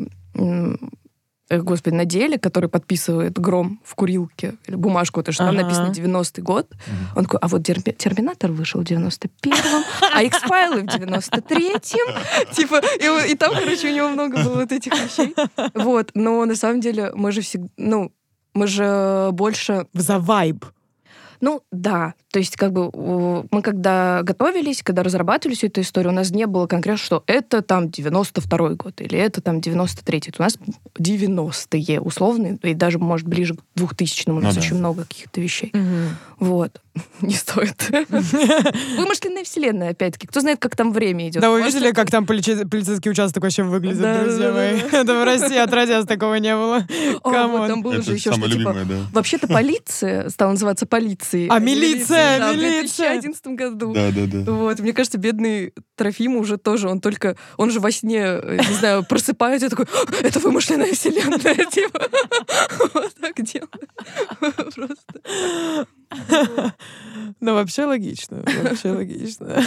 господи, на деле, который подписывает гром в курилке, или бумажку, то, что там написано 90-й год, он такой, а вот Терми- Терминатор вышел в 91-м, а X-файлы в 93-м. Типа, и там, короче, у него много было вот этих вещей. Вот, но на самом деле мы же всегда, ну, мы же больше За вайб. Ну, да. То есть, как бы, мы когда готовились, когда разрабатывали всю эту историю, у нас не было конкретно, что это там 92-й год или это там 93-й. У нас 90-е условно, и даже, может, ближе к 2000-му у нас Ну да. очень много каких-то вещей. Вот. Не стоит. Вымышленная вселенная, опять-таки. Кто знает, как там время идет. Да, вы видели, как там полицей- полицейский участок вообще выглядит, Да, друзья да, да, мои? да. Это в России отродясь такого не было. Там было же еще, что типа. Вообще-то полиция стала называться полицией. А милиция, милиция. В 2011 году. Да, да, да. Вот, мне кажется, бедный Трофим уже тоже, он только, он же во сне, э, не знаю, просыпается и такой, «А, это вымышленная вселенная, типа, вот так делает. Просто. Ну, вообще логично. Вообще логично.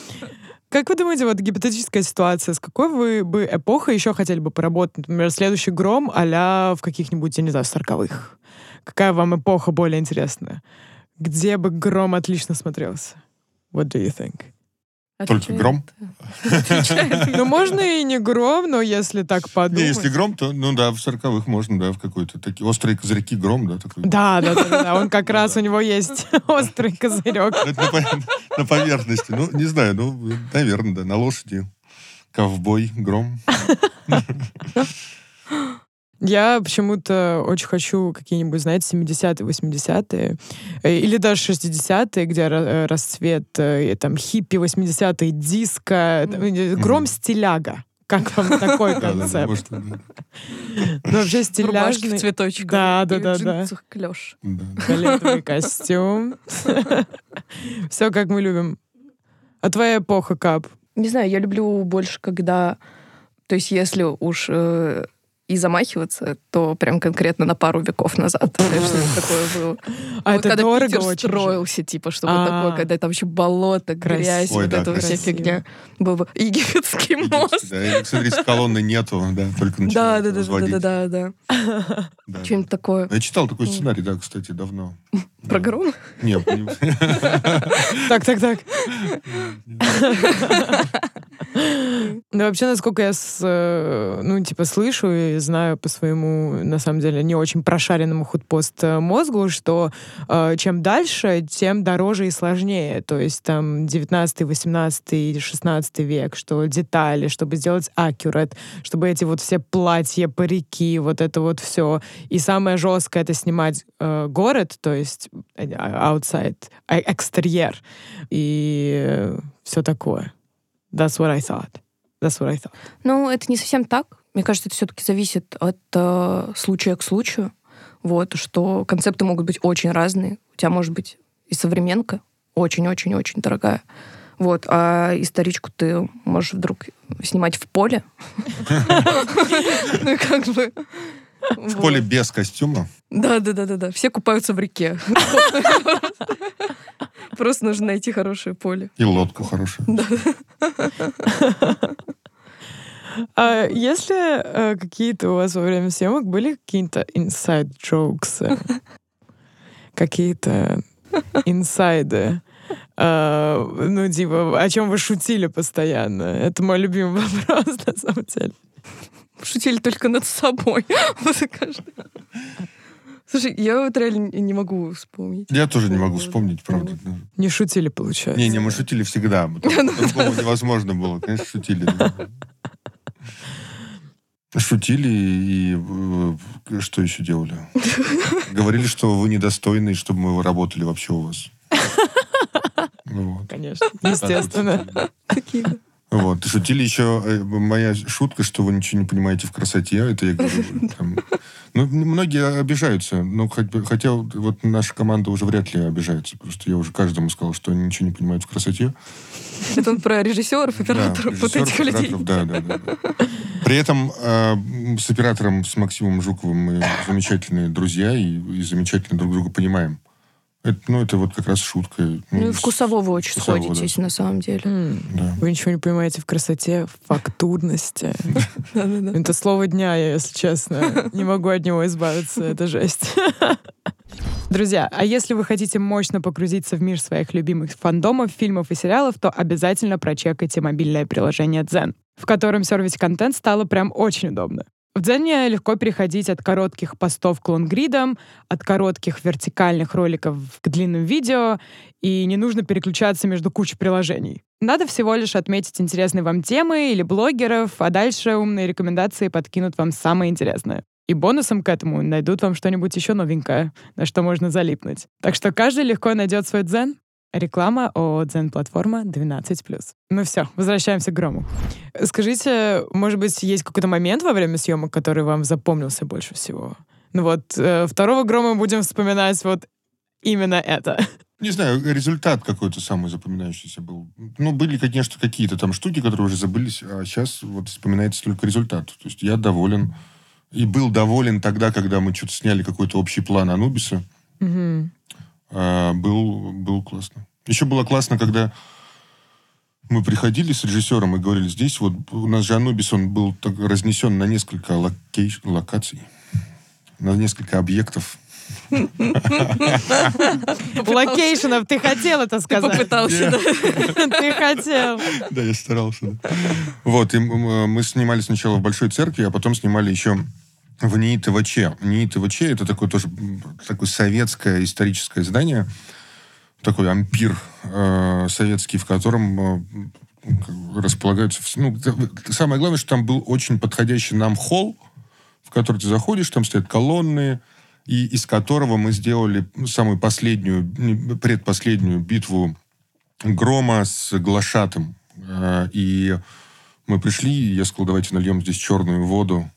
Как вы думаете, вот гипотетическая ситуация, с какой вы бы эпохой еще хотели бы поработать? Например, следующий гром а в каких-нибудь, я не знаю, сороковых. Какая вам эпоха более интересная? Где бы гром отлично смотрелся? What do you think? Только гром? Отвечает. Ну, можно и не гром, но если так Не, подумать. если гром, то, ну да, в сороковых можно, да, в какой-то такие острые козырьки гром, да, такой. Да, да, да, да. Он как раз, у него есть острый козырек. На поверхности. Ну, не знаю, ну, наверное, да, на лошади. Ковбой, гром. Я почему-то очень хочу какие-нибудь, знаете, 70-е, 80-е, э, или даже 60-е, где ра- расцвет э, там хиппи, 80-е, диско, там, э, гром стиляга. Как вам такой Да, да, да, концепт? Ну, вообще В рубашке в стиляжный, цветочек. Да, да, да, да. джинсах клёш. да. фиолетовый костюм. Все, как мы любим. А твоя эпоха, Кап? Не знаю, я люблю больше, когда... То есть если уж и замахиваться, то прям конкретно на пару веков назад. Знаешь, что такое было. А Вот это когда дорого очень. строился, типа, чтобы А. такое, когда там еще болото, грязь, вот эта вся фигня. Был бы египетский мост. Да, и, смотри, колонны нету, да, только Да, да, да, да, да, да. Что-нибудь такое. Я читал такой сценарий, да, кстати, давно. Про гром? Нет, не- Так, так, так. Да вообще, насколько я, э, ну, типа, слышу и знаю по своему, на самом деле, не очень прошаренному худпост э, мозгу, что э, чем дальше, тем дороже и сложнее. То есть там 19, 18, 16 век, что детали, чтобы сделать accurate, чтобы эти вот все платья, парики, вот это вот все. И самое жесткое — это снимать э, город, то есть э, outside, э, экстерьер. И все такое. That's what I thought. That's what I thought. Ну, это не совсем так. Мне кажется, это все-таки зависит от э, случая к случаю. Вот, что концепты могут быть очень разные. У тебя может быть и современка очень-очень-очень дорогая. Вот, а историчку ты можешь вдруг снимать в поле. Ну, как бы... В поле без костюма. Да, да, да, да, да. Все купаются в реке. Просто нужно найти хорошее поле. И лодку хорошую. А если э, какие-то у вас во время съемок были какие-то inside jokes? Какие-то инсайды? А, ну, типа, о чем вы шутили постоянно? Это мой любимый вопрос, на самом деле. Шутили только над собой. Слушай, я вот реально не могу вспомнить. Я тоже не могу вспомнить, правда. да. Не шутили, получается. Не, не, мы шутили всегда. По-другому невозможно было. Конечно, шутили. Шутили и э, что еще делали? Говорили, что вы недостойны, чтобы мы работали вообще у вас. Ну. Конечно, естественно. Так вот шутили. Еще, э, моя шутка, что вы ничего не понимаете в красоте, это я говорю. там. Ну, многие обижаются, но хотя вот наша команда уже вряд ли обижается, потому что я уже каждому сказал, что они ничего не понимают в красоте. Это он про режиссеров, операторов, Да, вот этих людей. Да, да, да. При этом э, с оператором, с Максимом Жуковым мы замечательные друзья и, и замечательно друг друга понимаем. Это, ну, это вот как раз шутка. Ну и с- вкусово вы очень вкусово, сходитесь, да. на самом деле. М, Да. Вы ничего не понимаете в красоте, в фактурности. Это слово дня, я, если честно. Не могу от него избавиться. Это жесть. Друзья, а если вы хотите мощно погрузиться в мир своих любимых фандомов, фильмов и сериалов, то обязательно прочекайте мобильное приложение Zen, в котором сервить контент стало прям очень удобно. В Дзене легко переходить от коротких постов к лонгридам, от коротких вертикальных роликов к длинным видео, и не нужно переключаться между кучей приложений. Надо всего лишь отметить интересные вам темы или блогеров, а дальше умные рекомендации подкинут вам самое интересное. И бонусом к этому найдут вам что-нибудь еще новенькое, на что можно залипнуть. Так что каждый легко найдет свой дзен. Реклама о дзен-платформа 12+. Ну все, возвращаемся к Грому. Скажите, может быть, есть какой-то момент во время съемок, который вам запомнился больше всего? Ну вот, э, второго Грома будем вспоминать вот именно это. Не знаю, результат какой-то самый запоминающийся был. Ну, были, конечно, какие-то там штуки, которые уже забылись, а сейчас вот вспоминается только результат. То есть я доволен. И был доволен тогда, когда мы что-то сняли какой-то общий план Анубиса. Мгм. А, был, был классно. Еще было классно, когда мы приходили с режиссером и говорили, здесь вот у нас же Анубис, он был так разнесен на несколько locatio- локаций, на несколько объектов. Location ов, ты хотел это сказать? Попытался, да. Ты хотел. Да, я старался. да. Вот, мы снимали сначала в Большой Церкви, а потом снимали еще в НИИ ТВЧ. НИИ ТВЧ это такое тоже такое советское историческое здание, такой ампир э, советский, в котором э, располагаются... Ну, самое главное, что там был очень подходящий нам холл, в который ты заходишь, там стоят колонны, и из которого мы сделали самую последнюю, предпоследнюю битву Грома с Глашатым. Э, И мы пришли, и я сказал, давайте нальем здесь черную воду.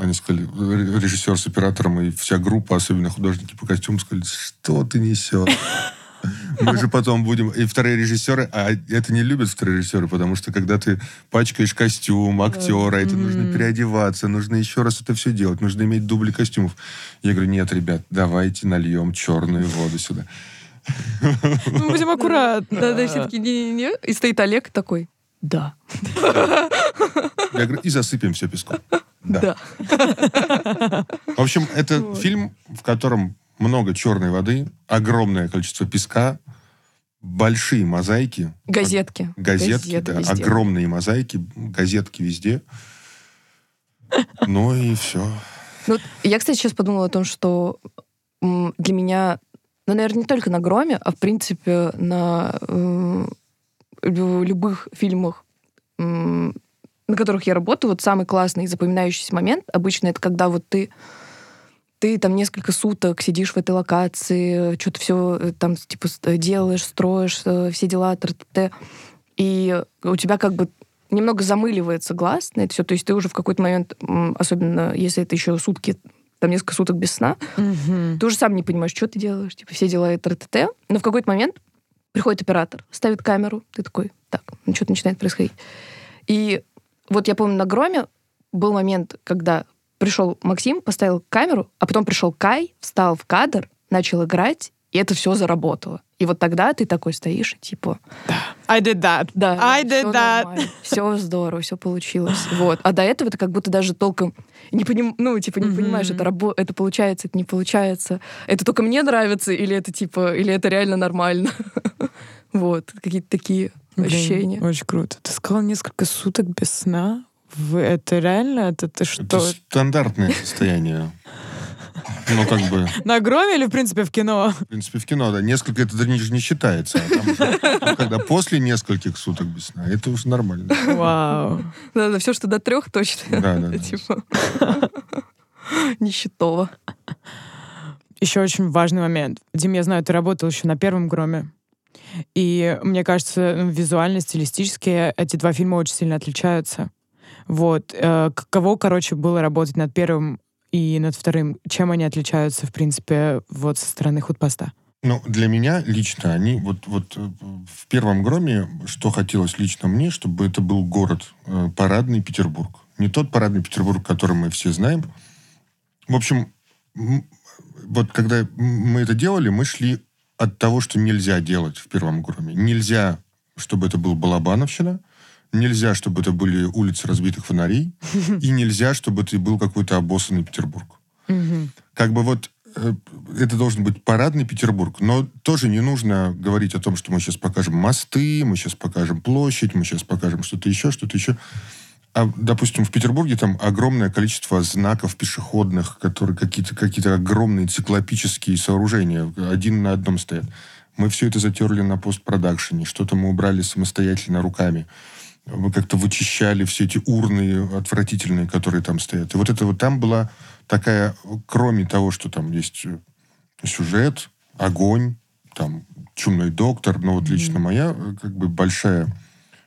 Они сказали, ре- режиссер с оператором и вся группа, особенно художники по костюму, сказали, что ты несешь? Мы же потом будем... И вторые режиссеры... А это не любят вторые режиссеры, потому что когда ты пачкаешь костюм актера, это нужно переодеваться, нужно еще раз это все делать, нужно иметь дубли костюмов. Я говорю, нет, ребят, давайте нальем черную воду сюда. Мы будем аккуратно. Да, да, все таки не-не-не. И стоит Олег такой, да, Я говорю, и засыпем все песком. Да. да. В общем, это Вот. фильм, в котором много черной воды, огромное количество песка, большие мозаики. Газетки. Газетки, Газеты да, везде. огромные мозаики, газетки везде. Ну и все. Ну, я, кстати, сейчас подумала о том, что для меня, ну, наверное, не только на Громе, а в принципе на э, лю- любых фильмах, на которых я работаю, вот самый классный и запоминающийся момент обычно это когда вот ты ты там несколько суток сидишь в этой локации, что-то все там типа с- делаешь, строишь, э, все дела, тра-та-та. и у тебя как бы немного замыливается глаз на это все. То есть ты уже в какой-то момент, особенно если это еще сутки, там несколько суток без сна, Мгм. ты уже сам не понимаешь, что ты делаешь, типа все дела и тра-та-та. Но в какой-то момент приходит оператор, ставит камеру, ты такой, так, ну что-то начинает происходить. И вот я помню, на Громе был момент, когда пришел Максим, поставил камеру, а потом пришел Кай, встал в кадр, начал играть, и это все заработало. И вот тогда ты такой стоишь, и типа, I did that. да, I did that. все здорово, все получилось. Вот. А до этого ты как будто даже толком не поним... ну, типа, не Мгм. понимаешь, это, рабо... это получается, это не получается. Это только мне нравится, или это типа, или это реально нормально. Вот, какие-то такие Блин, ощущения. Очень круто. Ты сказала несколько суток без сна. Вы это реально? Это ты что? Это стандартное состояние. Ну, как бы, На громе или, в принципе, в кино? в принципе, в кино, да, несколько это даже не, не считается. А там уже, ну, когда после нескольких суток без сна, это уже нормально. Вау. Да, все, что до трех точно. Да, да, да. Типа. Нищетово. Еще очень важный момент. Дим, я знаю, ты работал еще на первом громе. И мне кажется, ну, визуально, стилистически эти два фильма очень сильно отличаются. Вот. Э, Каково, короче, было работать над первым и над вторым? Чем они отличаются, в принципе, вот со стороны худпоста? Ну, для меня лично они, вот, вот э, в первом громе, что хотелось лично мне, чтобы это был город, э, парадный Петербург. Не тот парадный Петербург, который мы все знаем. В общем, вот когда мы это делали, мы шли от того, что нельзя делать в первом громе. Нельзя, чтобы это был Балабановщина, нельзя, чтобы это были улицы разбитых фонарей, и нельзя, чтобы это был какой-то обоссанный Петербург как бы вот э, это должен быть парадный Петербург, но тоже не нужно говорить о том, что мы сейчас покажем мосты, мы сейчас покажем площадь, мы сейчас покажем что-то еще, что-то еще. А, допустим, в Петербурге там огромное количество знаков пешеходных, которые какие-то какие огромные циклопические сооружения, один на одном стоят. Мы все это затерли на постпродакшене, что-то мы убрали самостоятельно руками. Мы как-то вычищали все эти урны отвратительные, которые там стоят. И вот это вот там была такая, кроме того, что там есть э, сюжет, огонь, там чумной доктор, но вот лично моя э, как бы большая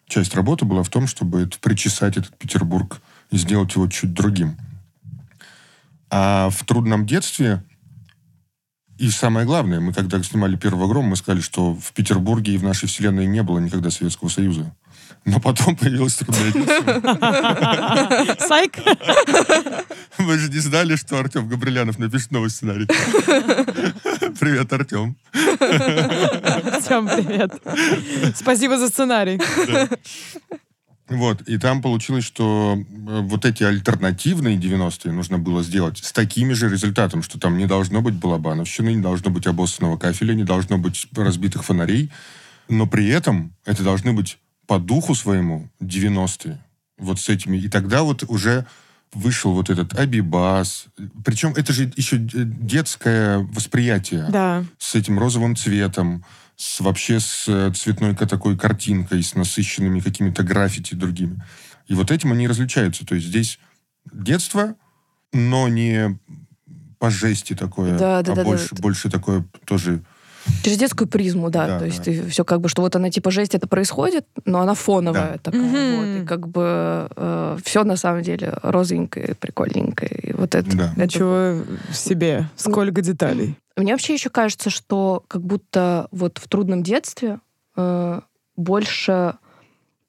часть работы была в том, чтобы это, причесать этот Петербург и сделать его чуть другим. А в трудном детстве и самое главное, мы когда снимали «Первый гром», мы сказали, что в Петербурге и в нашей вселенной не было никогда Советского Союза. Но потом появилось трудное детство. Сайк! Мы же не знали, что Артем Габрилянов напишет новый сценарий. Привет, Артем. Артем, привет. Спасибо за сценарий. Вот, и там получилось, что э, вот эти альтернативные 90-е нужно было сделать с такими же результатом, что там не должно быть балабановщины, не должно быть обоссанного кафеля, не должно быть разбитых фонарей, но при этом это должны быть по духу своему 90-е. Вот с этими. И тогда вот уже вышел вот этот Абибас. Причем это же еще детское восприятие Да. с этим розовым цветом, с, вообще с э, цветной такой картинкой, с насыщенными какими-то граффити другими. И вот этим они различаются. То есть здесь детство, но не по жести такое, Да, да, а да, да. больше, больше такое тоже... Через детскую призму, да. Да, то есть да. ты все как бы, что вот она типа жесть, это происходит, но она фоновая Да. такая. Мгм. Вот, и как бы все на самом деле розовенькое, прикольненькое. И вот это, Да. это Ничего себе. Сколько деталей. Мне вообще еще кажется, что как будто вот в трудном детстве э, больше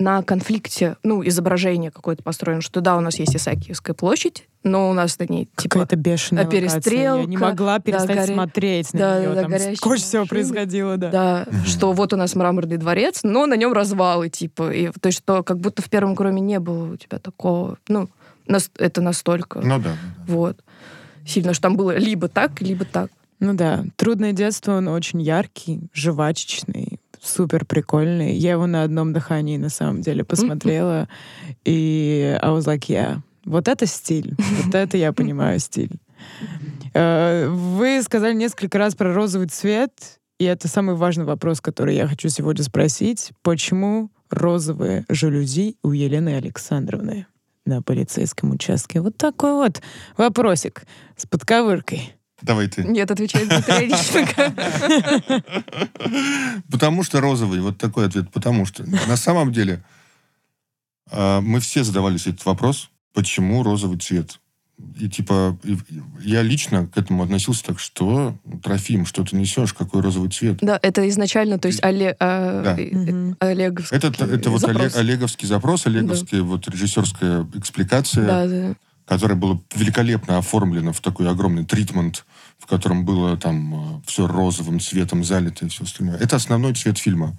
на конфликте, ну, изображение какое-то построено, что да, у нас есть Исаакиевская площадь, но у нас на ней типа Какая-то бешеная перестрелка, локация. Я не могла перестать да, горя- смотреть на да, нее. да, Там сколько всего происходило, да. Да, что вот у нас мраморный дворец, но на нем развалы, типа. И, то есть, что как будто в первом кроме не было у тебя такого, ну, нас- это настолько, Ну да. вот, сильно, что там было либо так, либо так. Ну да, трудное детство, он очень яркий, жвачечный, супер прикольный. Я его на одном дыхании на самом деле посмотрела, и I was like, yeah, вот это стиль, вот это я понимаю стиль. Э, Вы сказали несколько раз про розовый цвет, и это самый важный вопрос, который я хочу сегодня спросить. Почему розовые жалюзи у Елены Александровны на полицейском участке? Вот такой вот вопросик с подковыркой. Давай ты. Нет, отвечает Дмитрий Онищенко. Потому что розовый. Вот такой ответ. Потому что. На самом деле, а, мы все задавались этот вопрос, почему розовый цвет. И типа, я лично к этому относился так, что, Трофим, что ты несешь, какой розовый цвет? Да, это изначально, то есть Оле- а, Да. Мгм. Олеговский Это, это вот запрос. Оле- Олеговский запрос, Олеговская вот режиссерская экспликация, Да, да. Которая была великолепно оформлена в такой огромный тритмент, в котором было там все розовым цветом залито и все остальное. Это основной цвет фильма.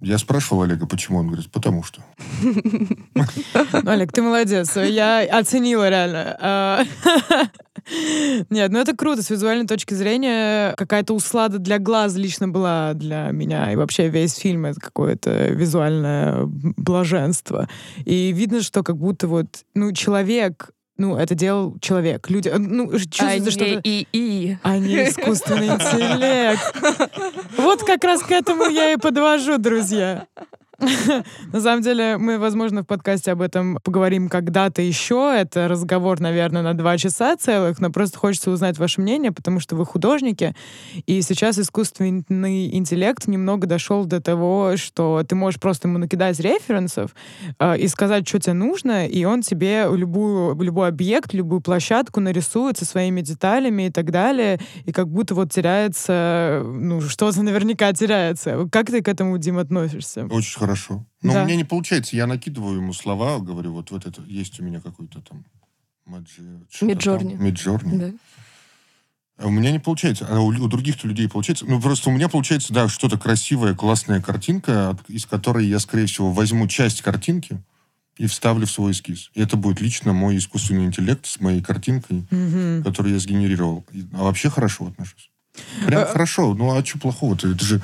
Я спрашивал Олега, почему. Он говорит, потому что. Ну, Олег, ты молодец. Я оценила реально. А, Нет, ну это круто. С визуальной точки зрения какая-то услада для глаз лично была для меня. И вообще весь фильм — это какое-то визуальное блаженство. И видно, что как будто вот, ну, человек, ну, это делал человек. Люди, ну, А чувствуется, не что... и и. А не искусственный интеллект. Вот как раз к этому я и подвожу, друзья. На самом деле, мы, возможно, в подкасте об этом поговорим когда-то еще. Это разговор, наверное, на два часа целых, но просто хочется узнать ваше мнение, потому что вы художники, и сейчас искусственный интеллект немного дошел до того, что ты можешь просто ему накидать референсов э, и сказать, что тебе нужно, и он тебе любую, любой объект, любую площадку нарисует со своими деталями и так далее, и как будто вот теряется, ну, что-то наверняка теряется. Как ты к этому, Дим, относишься? Очень хорошо. Но Да. у меня не получается. Я накидываю ему слова, говорю, вот, вот это есть у меня какой-то там... Миджорни. Миджорни. Да. А у меня не получается, а у, у других людей получается. Ну, просто у меня получается, да, что-то красивая, классная картинка, от- из которой я, скорее всего, возьму часть картинки и вставлю в свой эскиз. И это будет лично мой искусственный интеллект с моей картинкой, Мгм. которую я сгенерировал. А вообще хорошо отношусь. Прям А- хорошо. Ну, а что плохого-то? Это же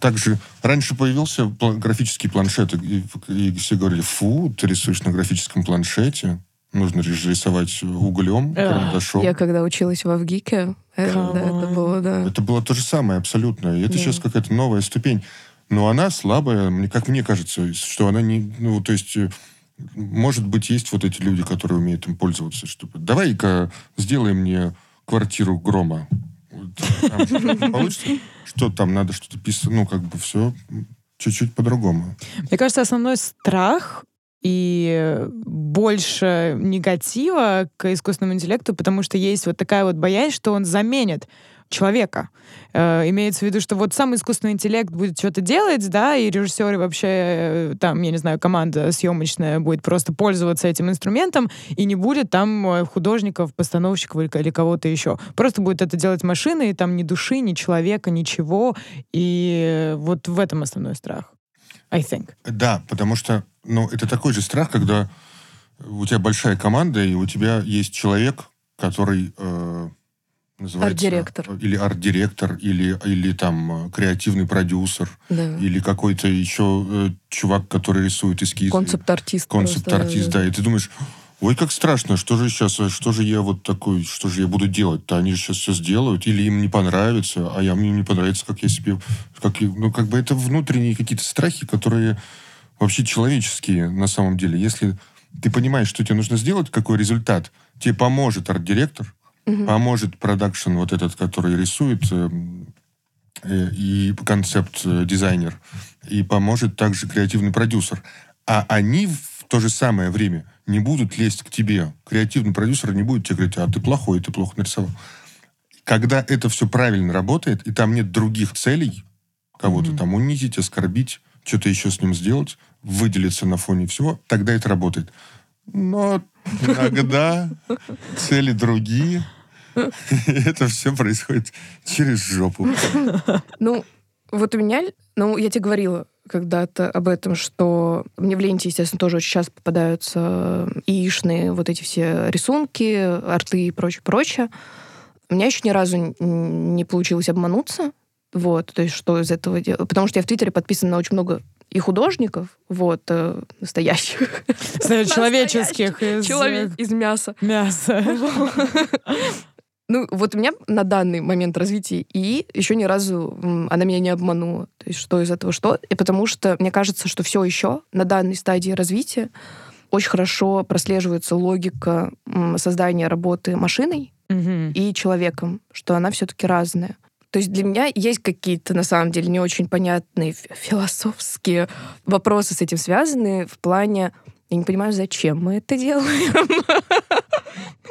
так же... Раньше появился графический планшет, и, и все говорили, фу, ты рисуешь на графическом планшете. Нужно же рисовать углем, карандашом. Я когда училась в Авгике, э, Come да, это было, да. Это было то же самое абсолютно. И это Да. сейчас какая-то новая ступень. Но она слабая, мне, как мне кажется, что она не... Ну, то есть, э, может быть, есть вот эти люди, которые умеют им пользоваться. Чтобы... Давай-ка сделай мне квартиру грома. Получится? Что там надо что-то писать? Ну, как бы все чуть-чуть по-другому. Мне кажется, основной страх и больше негатива к искусственному интеллекту, потому что есть вот такая вот боязнь, что он заменит человека. Э, имеется в виду, что вот сам искусственный интеллект будет что-то делать, да, и режиссеры вообще, э, там, я не знаю, команда съемочная будет просто пользоваться этим инструментом, и не будет там э, художников, постановщиков или, или кого-то еще. Просто будет это делать машина, и там ни души, ни человека, ничего. И вот в этом основной страх. I think. Да, потому что, ну, это такой же страх, когда у тебя большая команда, и у тебя есть человек, который э. Арт-директор. Или арт-директор, или, или там э, креативный продюсер, да. или какой-то еще э, чувак, который рисует эскизы. Концепт-артист. Концепт-артист, просто, да. И ты думаешь, ой, как страшно, что же сейчас, что же я вот такой, что же я буду делать-то? Они же сейчас все сделают, или им не понравится, а я, мне не понравится, как я себе... Как, ну, как бы это внутренние какие-то страхи, которые вообще человеческие на самом деле. Если ты понимаешь, что тебе нужно сделать, какой результат, тебе поможет арт-директор, Мгм. поможет продакшн вот этот, который рисует, эм, э, и концепт-дизайнер, и поможет также креативный продюсер. А они в то же самое время не будут лезть к тебе. Креативный продюсер не будет тебе говорить, а ты плохой, ты плохо нарисовал. когда это все правильно работает, и там нет других целей, кого-то Мгм. там унизить, оскорбить, что-то еще с ним сделать, выделиться на фоне всего, тогда это работает. Но иногда цели другие, это все происходит через жопу. Ну, вот у меня, ну, я тебе говорила когда-то об этом, что мне в ленте, естественно, тоже очень часто попадаются яичные вот эти все рисунки, арты и прочее, прочее. У меня еще ни разу не получилось обмануться. Вот, то есть что из этого делать? Потому что я в Твиттере подписана на очень много и художников, вот, э, настоящих. Человеческих из Человек из мяса. э, мяса. Ну, вот у меня на данный момент развития ИИ еще ни разу она меня не обманула. То есть что из этого что? И потому что мне кажется, что все еще на данной стадии развития очень хорошо прослеживается логика создания работы машиной Мгм. и человеком, что она все-таки разная. То есть для меня есть какие-то, на самом деле, не очень понятные фи- философские вопросы с этим связаны в плане, я не понимаю, зачем мы это делаем.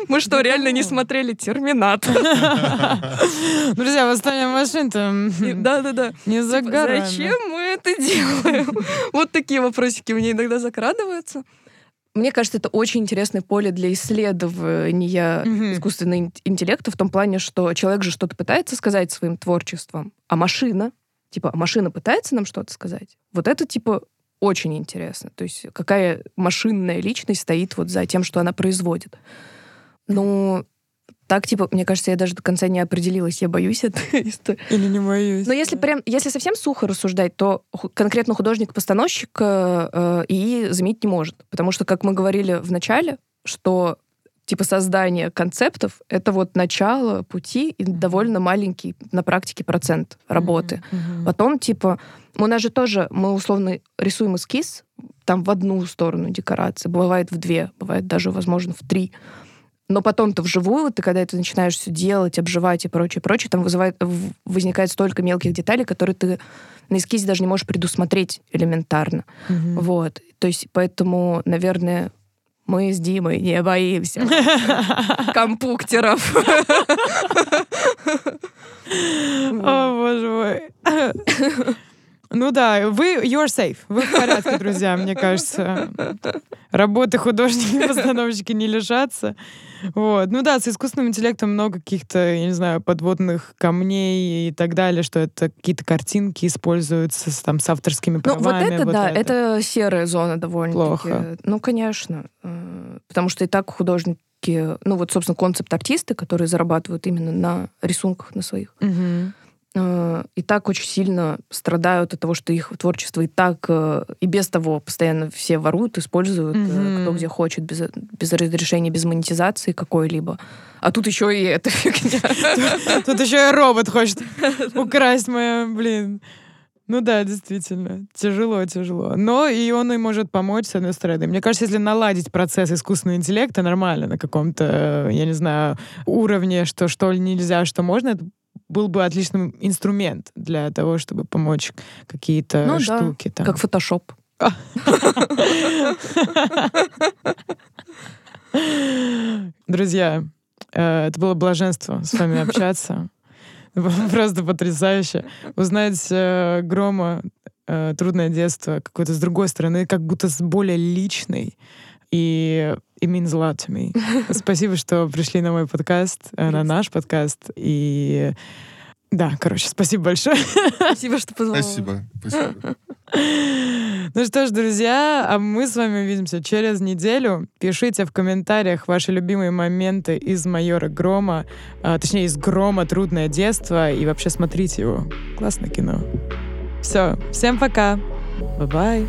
Мы что, реально не смотрели «Терминатор»? Друзья, восстание машин-то И- м, Да-да-да. не за Типа, горами. Зачем мы это делаем? Вот такие вопросики мне иногда закрадываются. Мне кажется, это очень интересное поле для исследования Мгм. искусственного ин- интеллекта в том плане, что человек же что-то пытается сказать своим творчеством, а машина, типа, а машина пытается нам что-то сказать. Вот это, типа, очень интересно. То есть какая машинная личность стоит вот за тем, что она производит. Ну, так, типа, мне кажется, я даже до конца не определилась. Я боюсь истории. Или не боюсь. Но если прям, если совсем сухо рассуждать, то конкретно художник-постановщик э, э, и заменить не может. Потому что, как мы говорили в начале, что типа создание концептов — это вот начало пути и довольно маленький на практике процент работы. Мгм. Потом, типа, у нас же тоже, мы условно рисуем эскиз, там в одну сторону декорации, бывает в две, бывает даже, возможно, в три. Но потом-то вживую, ты когда это начинаешь все делать, обживать и прочее, прочее, там вызывает, возникает столько мелких деталей, которые ты на эскизе даже не можешь предусмотреть элементарно. Мгм. Вот. То есть поэтому, наверное, мы с Димой не боимся компуктеров. О, боже мой. Ну да, вы, you're safe. Вы в порядке, друзья, мне кажется. Работы художники, постановщики не лишатся. Вот. Ну да, с искусственным интеллектом много каких-то, я не знаю, подводных камней и так далее, что это какие-то картинки используются с, там, с авторскими Ну, правами. вот это, да, это. серая зона довольно Плохо. Ну, конечно. Э, Потому что и так художники, ну вот, собственно, концепт-артисты, которые зарабатывают именно на рисунках на своих, Мгм. Э, и так очень сильно страдают от того, что их творчество и так, э, и без того постоянно все воруют, используют, э, Мгм. кто где хочет, без, без разрешения, без монетизации какой-либо. А тут еще и эта фигня. Тут еще и робот хочет украсть мое, блин. Ну да, действительно. Тяжело, тяжело. Но и он и может помочь, с одной стороны. Мне кажется, если наладить процесс искусственного интеллекта нормально, на каком-то, я не знаю, уровне, что что нельзя, что можно, это был бы отличный инструмент для того, чтобы помочь какие-то Ну да, штуки. там. Как фотошоп. Друзья, э, это было блаженство с вами общаться. Было Просто потрясающе. Узнать э, Грома э, «Трудное детство» какой-то с другой стороны, как будто с более личной. И it means a lot to me. Спасибо, что пришли на мой подкаст, э, на наш подкаст. И да, короче, спасибо большое. Спасибо, что позвала. Спасибо. Спасибо. Ну что ж, друзья, а мы с вами увидимся через неделю. Пишите в комментариях ваши любимые моменты из «Майора Грома», а, точнее, из «Грома. Трудное детство», и вообще смотрите его. Классное кино. Все, всем пока. Бай-бай.